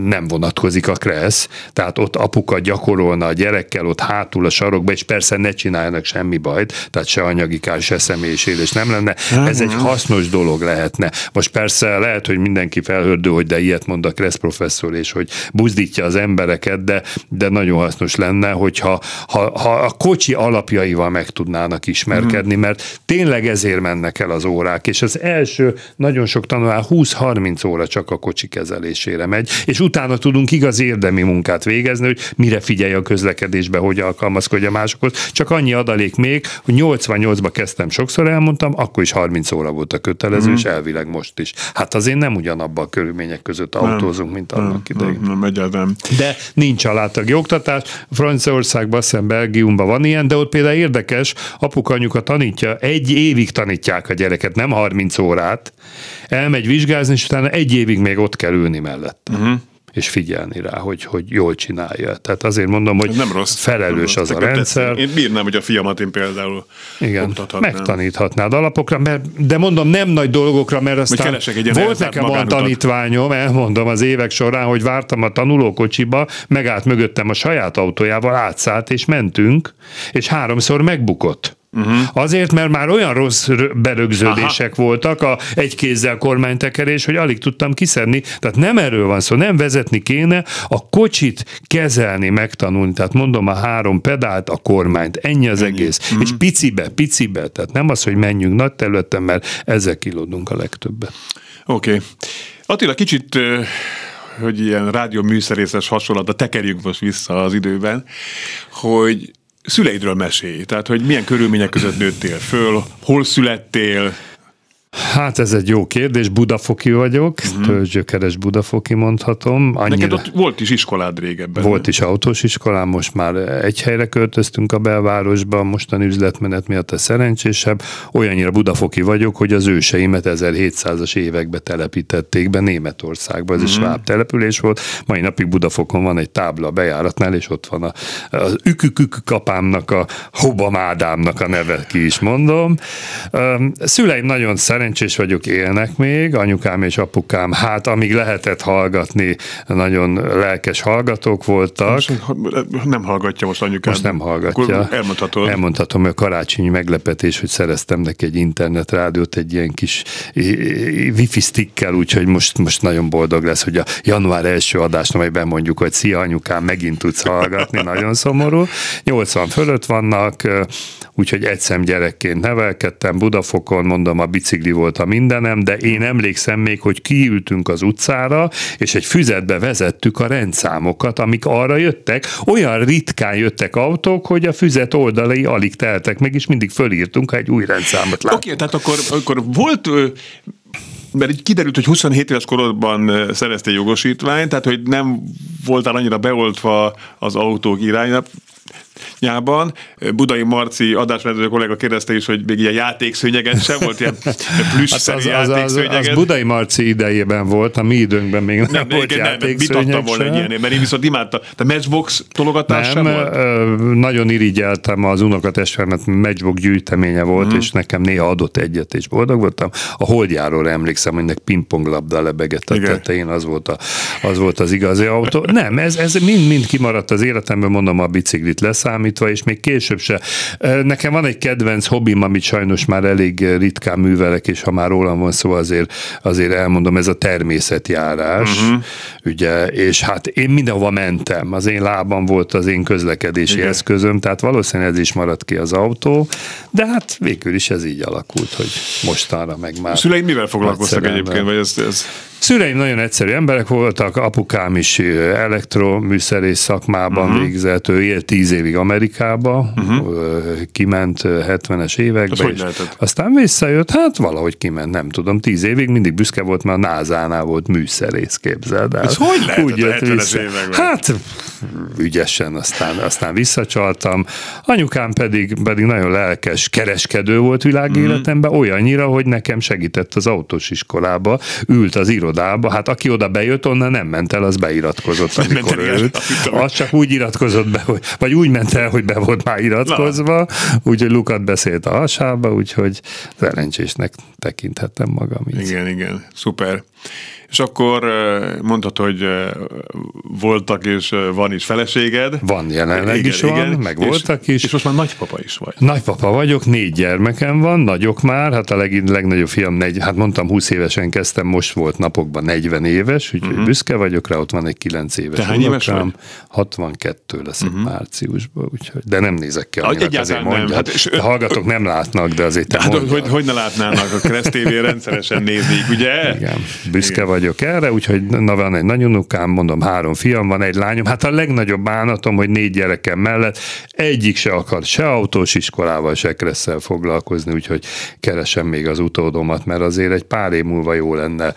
Speaker 3: nem vonatkozik a kressz, tehát ott apuka gyakorolna a gyerekkel ott hátul a sarokba, és persze ne csináljanak semmi bajt, tehát se anyagi kár, se személyisérés nem lenne. Ez egy hasznos dolog lehetne. Most persze lehet, hogy mindenki felhördő, hogy de ilyet mond a kressz professzor, és hogy buzdítja az embereket, de, de nagyon hasznos lenne, hogyha ha, ha a kocsi alapjaival meg tudnának ismerkedni, mert tényleg ezért mennek el az órák, és az első nagyon sok tanulál 20-30 óra csak a kocsi kezelésére megy, és utána tudunk igaz érdemi munkát végezni, hogy mire figyelj a közlekedésbe, hogy alkalmazkodja másokhoz. Csak annyi adalék még, hogy 88-ba kezdtem, sokszor elmondtam, akkor is 30 óra volt a kötelező, mm. és elvileg most is. Hát azért nem ugyanabban a körülmények között autózunk, mint annak idején.
Speaker 1: Nem, nem, egyáltalán.
Speaker 3: De nincs családtagi oktatás. Franciaországban, aztán Belgiumban van ilyen, de ott például érdekes, apukanyuka tanítja, egy évig tanítják a gyereket, nem 30 órát, elmegy vizsgázni, és utána egy évig még ott kell ülni mellett. Uh-huh és figyelni rá, hogy, hogy jól csinálja. Tehát azért mondom, hogy nem rossz, felelős nem rossz. az a rendszer.
Speaker 1: Én bírnám, hogy a fiamat én például
Speaker 3: Igen, megtaníthatnád alapokra, mert, de mondom nem nagy dolgokra, mert aztán egy volt nekem a tanítványom, elmondom az évek során, hogy vártam a tanulókocsiba, megállt mögöttem a saját autójával, átszállt és mentünk, és háromszor megbukott. Uh-huh. Azért, mert már olyan rossz berögződések Aha. voltak, a egy kézzel kormánytekerés, hogy alig tudtam kiszedni. Tehát nem erről van szó, nem vezetni kéne, a kocsit kezelni, megtanulni. Tehát mondom, a három pedált, a kormányt. Ennyi az Ennyi. egész. Uh-huh. És picibe, picibe. Tehát nem az, hogy menjünk nagy területen, mert ezzel kilódunk a legtöbbet.
Speaker 1: Oké. Okay. Attila, kicsit hogy ilyen rádió műszerészes hasonlat, de tekerjünk most vissza az időben, hogy szüleidről mesélj. Tehát, hogy milyen körülmények között nőttél föl, hol születtél,
Speaker 3: Hát ez egy jó kérdés, budafoki vagyok, uh-huh. tölgyökeres budafoki mondhatom.
Speaker 1: Annyira... Neked ott volt is iskolád régebben.
Speaker 3: Volt is autós iskolám, most már egy helyre költöztünk a belvárosba, mostani üzletmenet miatt a szerencsésebb. Olyannyira budafoki vagyok, hogy az őseimet 1700-as évekbe telepítették be Németországba, ez uh-huh. egy sváb település volt. Mai napig Budafokon van egy tábla a bejáratnál, és ott van a, az ükükük kapámnak, a hobamádámnak a neve, ki is mondom. Szüleim nagyon szerencsés vagyok, élnek még, anyukám és apukám, hát amíg lehetett hallgatni, nagyon lelkes hallgatók voltak. Most
Speaker 1: nem hallgatja most anyukám.
Speaker 3: Most nem hallgatja.
Speaker 1: Akkor elmondhatod.
Speaker 3: Elmondhatom, hogy a karácsonyi meglepetés, hogy szereztem neki egy internetrádiót, egy ilyen kis wifi stickkel, úgyhogy most, most nagyon boldog lesz, hogy a január első adásnál majd bemondjuk, hogy szia anyukám, megint tudsz hallgatni, [laughs] nagyon szomorú. 80 fölött vannak, úgyhogy egyszem gyerekként nevelkedtem, Budafokon, mondom, a bicikli volt a mindenem, de én emlékszem még, hogy kiültünk az utcára, és egy füzetbe vezettük a rendszámokat, amik arra jöttek. Olyan ritkán jöttek autók, hogy a füzet oldalai alig teltek meg, és mindig fölírtunk, ha egy új rendszámot láttunk.
Speaker 1: Oké, okay, tehát akkor, akkor volt mert így kiderült, hogy 27 éves korodban szereztél jogosítványt, tehát hogy nem voltál annyira beoltva az autók irányába, nyában. Budai Marci adásvezető kollega kérdezte is, hogy még ilyen játékszőnyeget sem volt, ilyen plüss hát az, az, az, az,
Speaker 3: Budai Marci idejében volt, a mi időnkben még nem, nem volt igen, játékszőnyeg
Speaker 1: nem, volna egy ilyen, mert én viszont imádtam. De Matchbox tologatás nem, sem volt?
Speaker 3: Ö, nagyon irigyeltem az unokatestvéremet, Matchbox gyűjteménye volt, mm. és nekem néha adott egyet, és boldog voltam. A holdjáról emlékszem, hogy pingponglabda lebegett a tetején, az volt, a, az volt az igazi autó. Nem, ez, ez mind, mind kimaradt az életemben, mondom, a biciklit leszámítva, tanítva, és még később se. Nekem van egy kedvenc hobbim, amit sajnos már elég ritkán művelek, és ha már rólam van szó, azért, azért elmondom, ez a természetjárás, uh-huh. ugye, és hát én mindenhova mentem, az én lábam volt az én közlekedési Igen. eszközöm, tehát valószínűleg ez is maradt ki az autó, de hát végül is ez így alakult, hogy mostanra meg már.
Speaker 1: Szüleid mivel foglalkoztak egyébként, vagy ez, ez
Speaker 3: Szüleim nagyon egyszerű emberek voltak, apukám is elektroműszerész szakmában uh-huh. végzett, ő élt tíz évig Amerikába, uh-huh. kiment 70-es években, és aztán visszajött, hát valahogy kiment, nem tudom, tíz évig, mindig büszke volt, mert a NASA-nál volt műszerész, képzeld el.
Speaker 1: Ez hogy lehet Úgy jött vissza.
Speaker 3: Hát ügyesen, aztán, aztán visszacsaltam. Anyukám pedig, pedig nagyon lelkes kereskedő volt világéletemben, uh-huh. olyannyira, hogy nekem segített az autós iskolába, ült az irodában, irodába, hát aki oda bejött, onnan nem ment el, az beiratkozott, amikor nem ült. Az csak úgy iratkozott be, hogy, vagy úgy ment el, hogy be volt már iratkozva, úgyhogy Lukat beszélt a hasába, úgyhogy szerencsésnek tekinthettem magam.
Speaker 1: Így. Igen, igen, szuper. És akkor mondhatod, hogy voltak és van is feleséged.
Speaker 3: Van jelenleg igen, is van, igen, meg és, voltak is.
Speaker 1: És most már nagypapa is vagy.
Speaker 3: Nagypapa vagyok, négy gyermekem van, nagyok már, hát a leg, legnagyobb fiam, negy, hát mondtam 20 évesen kezdtem, most volt napokban 40 éves, úgyhogy uh-huh. büszke vagyok rá, ott van egy 9 éves.
Speaker 1: Te hány éves vagy?
Speaker 3: 62 leszek uh-huh. márciusban, úgyhogy, de nem nézek ki annyira, azért mondja. Nem. Hát, és a hallgatók nem látnak, de azért te
Speaker 1: hát, hogy, hogy ne látnának, a Kressz TV rendszeresen nézik, ugye?
Speaker 3: Igen, büszke Igen. vagy vagyok erre, úgyhogy na van egy nagyunukám, mondom, három fiam van, egy lányom. Hát a legnagyobb bánatom, hogy négy gyerekem mellett egyik se akar se autós iskolával, se kresszel foglalkozni, úgyhogy keresem még az utódomat, mert azért egy pár év múlva jó lenne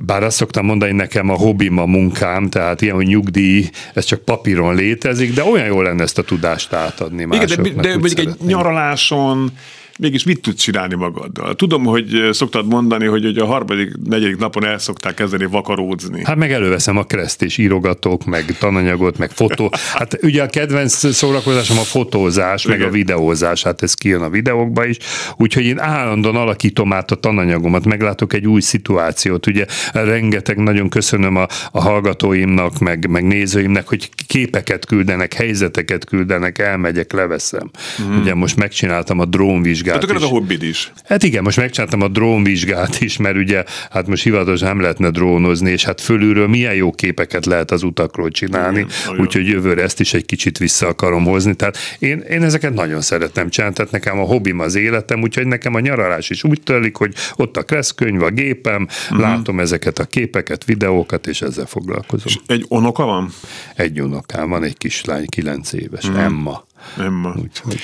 Speaker 3: bár azt szoktam mondani, nekem a hobbim a munkám, tehát ilyen, hogy nyugdíj, ez csak papíron létezik, de olyan jó lenne ezt a tudást átadni másoknak.
Speaker 1: Igen, de, de mondjuk egy nyaraláson, mégis mit tudsz csinálni magaddal? Tudom, hogy szoktad mondani, hogy, hogy a harmadik, negyedik napon el szokták kezdeni vakaródzni.
Speaker 3: Hát meg előveszem a kereszt és írogatok, meg tananyagot, meg fotó. Hát ugye a kedvenc szórakozásom a fotózás, Igen. meg a videózás, hát ez kijön a videókba is, úgyhogy én állandóan alakítom át a tananyagomat, meglátok egy új szituációt, ugye rengeteg nagyon köszönöm a, a hallgatóimnak, meg, meg nézőimnek, hogy képeket küldenek, helyzeteket küldenek, elmegyek, leveszem. Mm. Ugye most megcsináltam a drónvizsgát, drónvizsgát
Speaker 1: hát is. a hobbid is.
Speaker 3: Hát igen, most megcsináltam a drónvizsgát is, mert ugye hát most hivatalosan nem lehetne drónozni, és hát fölülről milyen jó képeket lehet az utakról csinálni, úgyhogy jövőre ezt is egy kicsit vissza akarom hozni. Tehát én, én ezeket nagyon szeretem csinálni, tehát nekem a hobbim az életem, úgyhogy nekem a nyaralás is úgy tölik, hogy ott a kresszkönyv, a gépem, uh-huh. látom ezeket a képeket, videókat, és ezzel foglalkozom. És
Speaker 1: egy unoka van?
Speaker 3: Egy unokám van, egy kislány, kilenc éves, uh-huh. Emma.
Speaker 1: Emma. Úgyhogy.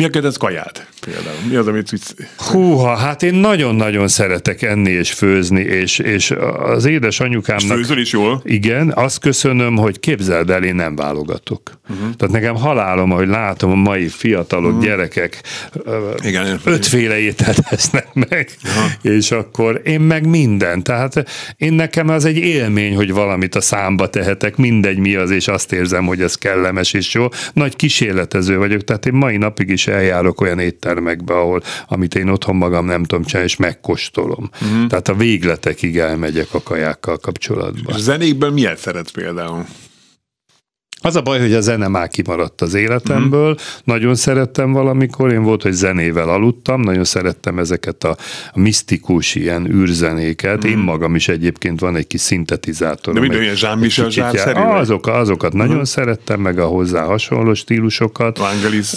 Speaker 1: Mi a kedvenc kajád például? Mi az, amit...
Speaker 3: Húha, hát én nagyon-nagyon szeretek enni és főzni, és, és az édes anyukámnak...
Speaker 1: És főzöl is jól?
Speaker 3: Igen, azt köszönöm, hogy képzeld el, én nem válogatok. Uh-huh. Tehát nekem halálom, hogy látom a mai fiatalok, uh-huh. gyerekek Igen, ötféle ételt [laughs] esznek meg, uh-huh. és akkor én meg minden. Tehát én nekem az egy élmény, hogy valamit a számba tehetek, mindegy mi az, és azt érzem, hogy ez kellemes és jó. Nagy kísérletező vagyok, tehát én mai napig is eljárok olyan éttermekbe, ahol, amit én otthon magam nem tudom csinálni, és megkóstolom. Uh-huh. Tehát a végletekig elmegyek a kajákkal kapcsolatban.
Speaker 1: És zenékből miért szeret például?
Speaker 3: Az a baj, hogy a zene már kimaradt az életemből. Mm. Nagyon szerettem valamikor, én volt, hogy zenével aludtam, nagyon szerettem ezeket a, misztikus ilyen űrzenéket. Mm. Én magam is egyébként van egy kis szintetizátor.
Speaker 1: De minden ilyen Jean-Michel Jarre
Speaker 3: azok, Azokat mm. nagyon szerettem, meg a hozzá hasonló stílusokat.
Speaker 1: Vangelis.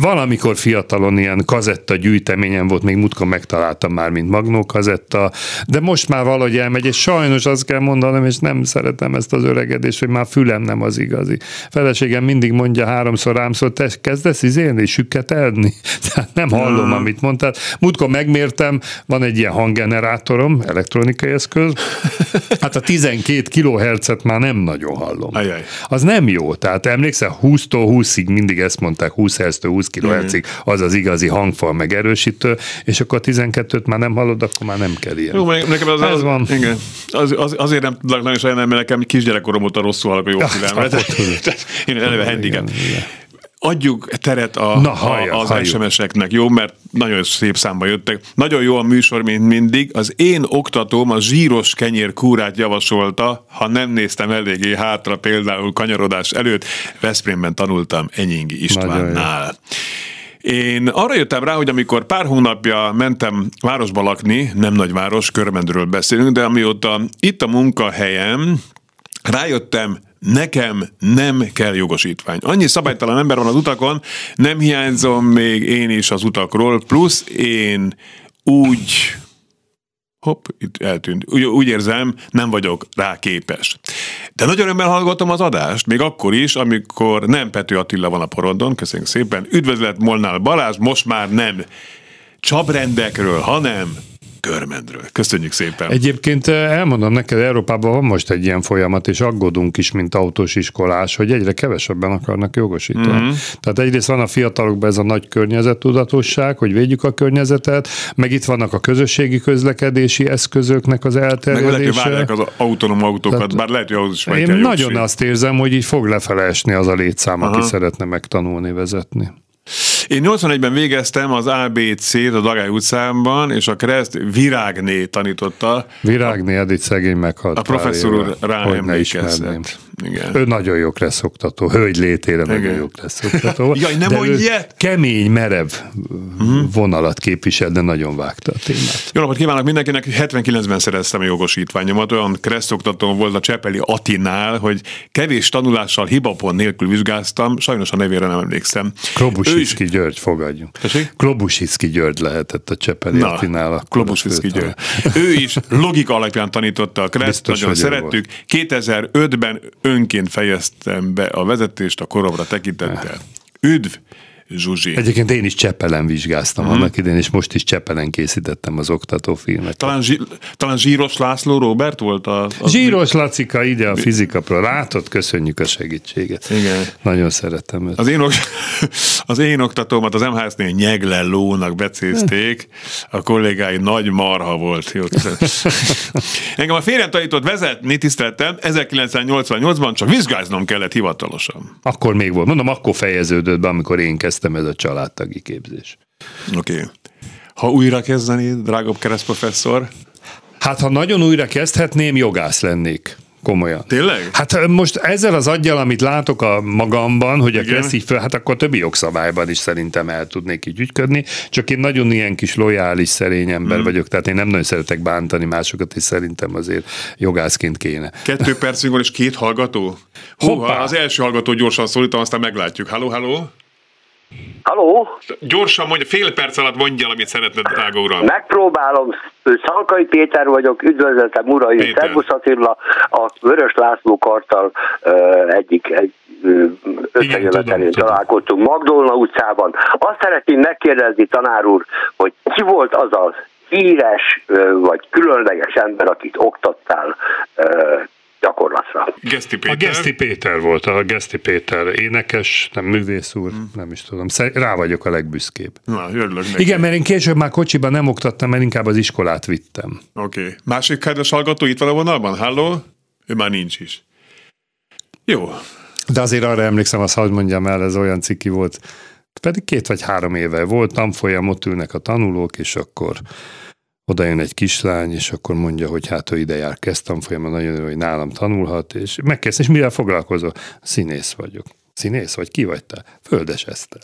Speaker 3: Valamikor fiatalon ilyen kazetta gyűjteményen volt, még mutka megtaláltam már, mint magnó kazetta, de most már valahogy elmegy, és sajnos azt kell mondanom, és nem szeretem ezt az öregedést, hogy már fülem nem az igazi. Feleségem mindig mondja háromszor rámszor, te kezdesz izélni, sükketelni? [laughs] Tehát nem hallom, hmm. amit mondtál. Múltkor megmértem, van egy ilyen hanggenerátorom, elektronikai eszköz, hát a 12 kHz-et már nem nagyon hallom.
Speaker 1: Ajaj.
Speaker 3: Az nem jó, tehát emlékszel, 20-tól 20-ig mindig ezt mondták, 20 Hz-től 20 kHz-ig, az az igazi hangfal meg erősítő, és akkor 12-t már nem hallod, akkor már nem kell ilyen.
Speaker 1: Jó, nekem az, Ez az, van. Igen. Az, az, azért nem tudok nagyon sajnálni, mert nekem kisgyerekkorom óta rosszul hallok a jó [laughs] figyelmet. Én eleve handicap. Adjuk teret a, Na, hallja, a, az halljuk. SMS-eknek, jó? Mert nagyon szép számba jöttek. Nagyon jó a műsor, mint mindig. Az én oktatóm a zsíros kenyér kúrát javasolta, ha nem néztem eléggé hátra, például kanyarodás előtt. Veszprémben tanultam Enyingi Istvánnál. Én arra jöttem rá, hogy amikor pár hónapja mentem városba lakni, nem nagyváros, körmendről beszélünk, de amióta itt a munkahelyem, rájöttem, nekem nem kell jogosítvány. Annyi szabálytalan ember van az utakon, nem hiányzom még én is az utakról, plusz én úgy hopp, itt eltűnt. Úgy, úgy érzem, nem vagyok rá képes. De nagyon örömmel hallgatom az adást, még akkor is, amikor nem Pető Attila van a porondon, köszönjük szépen. Üdvözlet Molnál Balázs, most már nem csabrendekről, hanem körmendről. Köszönjük szépen.
Speaker 3: Egyébként eh, elmondom neked, Európában van most egy ilyen folyamat, és aggódunk is, mint autós iskolás, hogy egyre kevesebben akarnak jogosítani. Mm-hmm. Tehát egyrészt van a fiatalokban ez a nagy környezettudatosság, hogy védjük a környezetet, meg itt vannak a közösségi közlekedési eszközöknek az elterjedése. Meg
Speaker 1: lehet, hogy az autonóm autókat, Tehát bár lehet, hogy ahhoz is meg
Speaker 3: Én nagyon azt érzem, hogy így fog lefele esni az a létszám, Aha. aki szeretne megtanulni vezetni.
Speaker 1: Én 81-ben végeztem az ABC-t a Dagály utcában, és a kereszt Virágné tanította.
Speaker 3: Virágné, Edith szegény meghalt.
Speaker 1: A professzor úr rá emlékezett.
Speaker 3: Igen. Ő nagyon jó lesz oktató, hölgy létére Igen. nagyon jó lesz oktató. [laughs]
Speaker 1: Jaj, nem mondj
Speaker 3: Kemény, merev uh-huh. vonalat képvisel, de nagyon vágta a témát.
Speaker 1: Jó napot kívánok mindenkinek! 79-ben szereztem a jogosítványomat, olyan keresztoktató volt a Csepeli Atinál, hogy kevés tanulással hibapon nélkül vizsgáztam, sajnos a nevére nem emlékszem.
Speaker 3: Klobusicki is... György, fogadjunk. Klobusicki György lehetett a Csepeli Na, Atinál.
Speaker 1: Klobusicki György. ő is logika alapján tanította a kereszt, nagyon szerettük. 2005-ben önként fejeztem be a vezetést a koromra tekintettel. Üdv! Zsuzsi.
Speaker 3: Egyébként én is Csepelen vizsgáztam hmm. annak idén, és most is Csepelen készítettem az oktatófilmet.
Speaker 1: Talán, zsí, talán Zsíros László Robert volt a...
Speaker 3: a Zsíros Lacika ide a fizikapra. Látod, köszönjük a segítséget.
Speaker 1: Igen.
Speaker 3: Nagyon szeretem őt.
Speaker 1: Az én, [laughs] az én oktatómat az MHS-nél Nyegle lónak becézték, a kollégái nagy marha volt. Jó, [laughs] Engem a férjem tanított vezetni, tiszteltem, 1988-ban csak vizsgáznom kellett hivatalosan.
Speaker 3: Akkor még volt. Mondom, akkor fejeződött be, amikor én kezdtem kezdtem, ez a családtagi képzés.
Speaker 1: Oké. Okay. Ha újra kezdeni, drágabb keresztprofesszor?
Speaker 3: Hát, ha nagyon újra kezdhetném, jogász lennék. Komolyan.
Speaker 1: Tényleg?
Speaker 3: Hát most ezzel az aggyal, amit látok a magamban, hogy a kressz így föl, hát akkor többi jogszabályban is szerintem el tudnék így ügyködni, csak én nagyon ilyen kis lojális, szerény ember hmm. vagyok, tehát én nem nagyon szeretek bántani másokat, és szerintem azért jogászként kéne.
Speaker 1: Kettő [laughs] percünk van, és két hallgató? Húha, az első hallgató gyorsan szólítom, aztán meglátjuk. Halló, halló?
Speaker 7: Haló?
Speaker 1: Gyorsan mondja, fél perc alatt mondja, amit szeretned, drága uram.
Speaker 7: Megpróbálom. Szalkai Péter vagyok, üdvözletem uraim, Szervusz Attila, a Vörös László kartal uh, egyik egy összejövetelén találkoztunk Magdolna utcában. Azt szeretném megkérdezni, tanár úr, hogy ki volt az az híres vagy különleges ember, akit oktattál gyakorlatra.
Speaker 1: Geszti Péter.
Speaker 3: A Geszti Péter volt, a Geszti Péter énekes, nem művész úr, hmm. nem is tudom. Rá vagyok a legbüszkébb.
Speaker 1: Na, örülök neki.
Speaker 3: Igen, mert én később már kocsiban nem oktattam, mert inkább az iskolát vittem.
Speaker 1: Oké. Okay. Másik kedves hallgató itt van a vonalban? Halló? Ő már nincs is. Jó.
Speaker 3: De azért arra emlékszem, azt hadd mondjam el, ez olyan ciki volt, pedig két vagy három éve volt, tanfolyam, ott ülnek a tanulók, és akkor oda jön egy kislány, és akkor mondja, hogy hát ő ide jár, kezdtem folyamon, nagyon jó, hogy nálam tanulhat, és megkezd, és mivel foglalkozol? Színész vagyok. Színész vagy? Ki vagy te? Földes Eszter.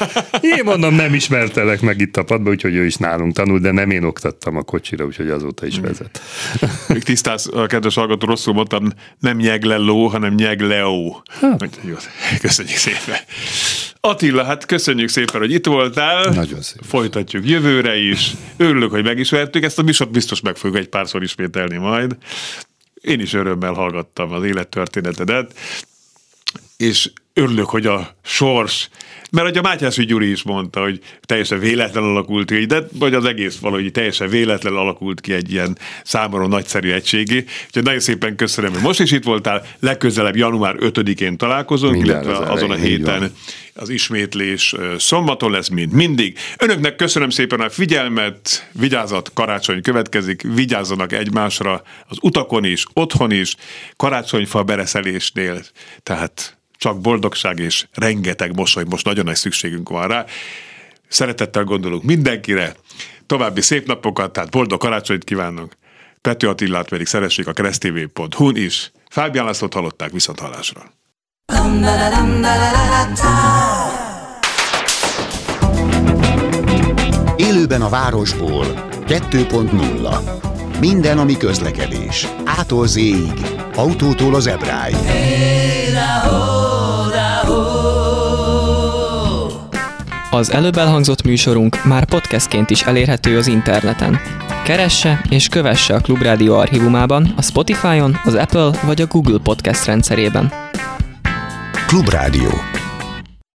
Speaker 3: [laughs] én mondom, nem ismertelek meg itt a padba, úgyhogy ő is nálunk tanul, de nem én oktattam a kocsira, úgyhogy azóta is vezet. [laughs]
Speaker 1: Még tisztáz, a kedves hallgató, rosszul mondtam, nem nyegleló, hanem nyegleó. Hát. Köszönjük szépen. Attila, hát köszönjük szépen, hogy itt voltál.
Speaker 3: Nagyon szépen.
Speaker 1: Folytatjuk jövőre is. Örülök, hogy megismertük. Ezt a műsort biztos meg fogjuk egy párszor ismételni majd. Én is örömmel hallgattam az élettörténetedet, és örülök, hogy a sors, mert hogy a Mátyás Gyuri is mondta, hogy teljesen véletlen alakult ki, de vagy az egész valahogy teljesen véletlen alakult ki egy ilyen számomra nagyszerű egységé. Úgyhogy nagyon szépen köszönöm, hogy most is itt voltál, legközelebb január 5-én találkozunk, Minden illetve az azon a héten az ismétlés szombaton lesz, mint mindig. Önöknek köszönöm szépen a figyelmet, vigyázat, karácsony következik, vigyázzanak egymásra az utakon is, otthon is, karácsonyfa bereszelésnél, tehát csak boldogság és rengeteg mosoly, most nagyon nagy szükségünk van rá. Szeretettel gondolunk mindenkire, további szép napokat, tehát boldog karácsonyt kívánunk. Pető Attillát pedig szeressék a keresztv.hu-n is. Fábián Lászlót hallották viszont hallásra.
Speaker 4: Élőben a városból 2.0 Minden, ami közlekedés. Ától z autótól az ebráig. Hey,
Speaker 8: Az előbb elhangzott műsorunk már podcastként is elérhető az interneten. Keresse és kövesse a Klubrádió archívumában, a Spotify-on, az Apple vagy a Google Podcast rendszerében.
Speaker 4: Klubrádió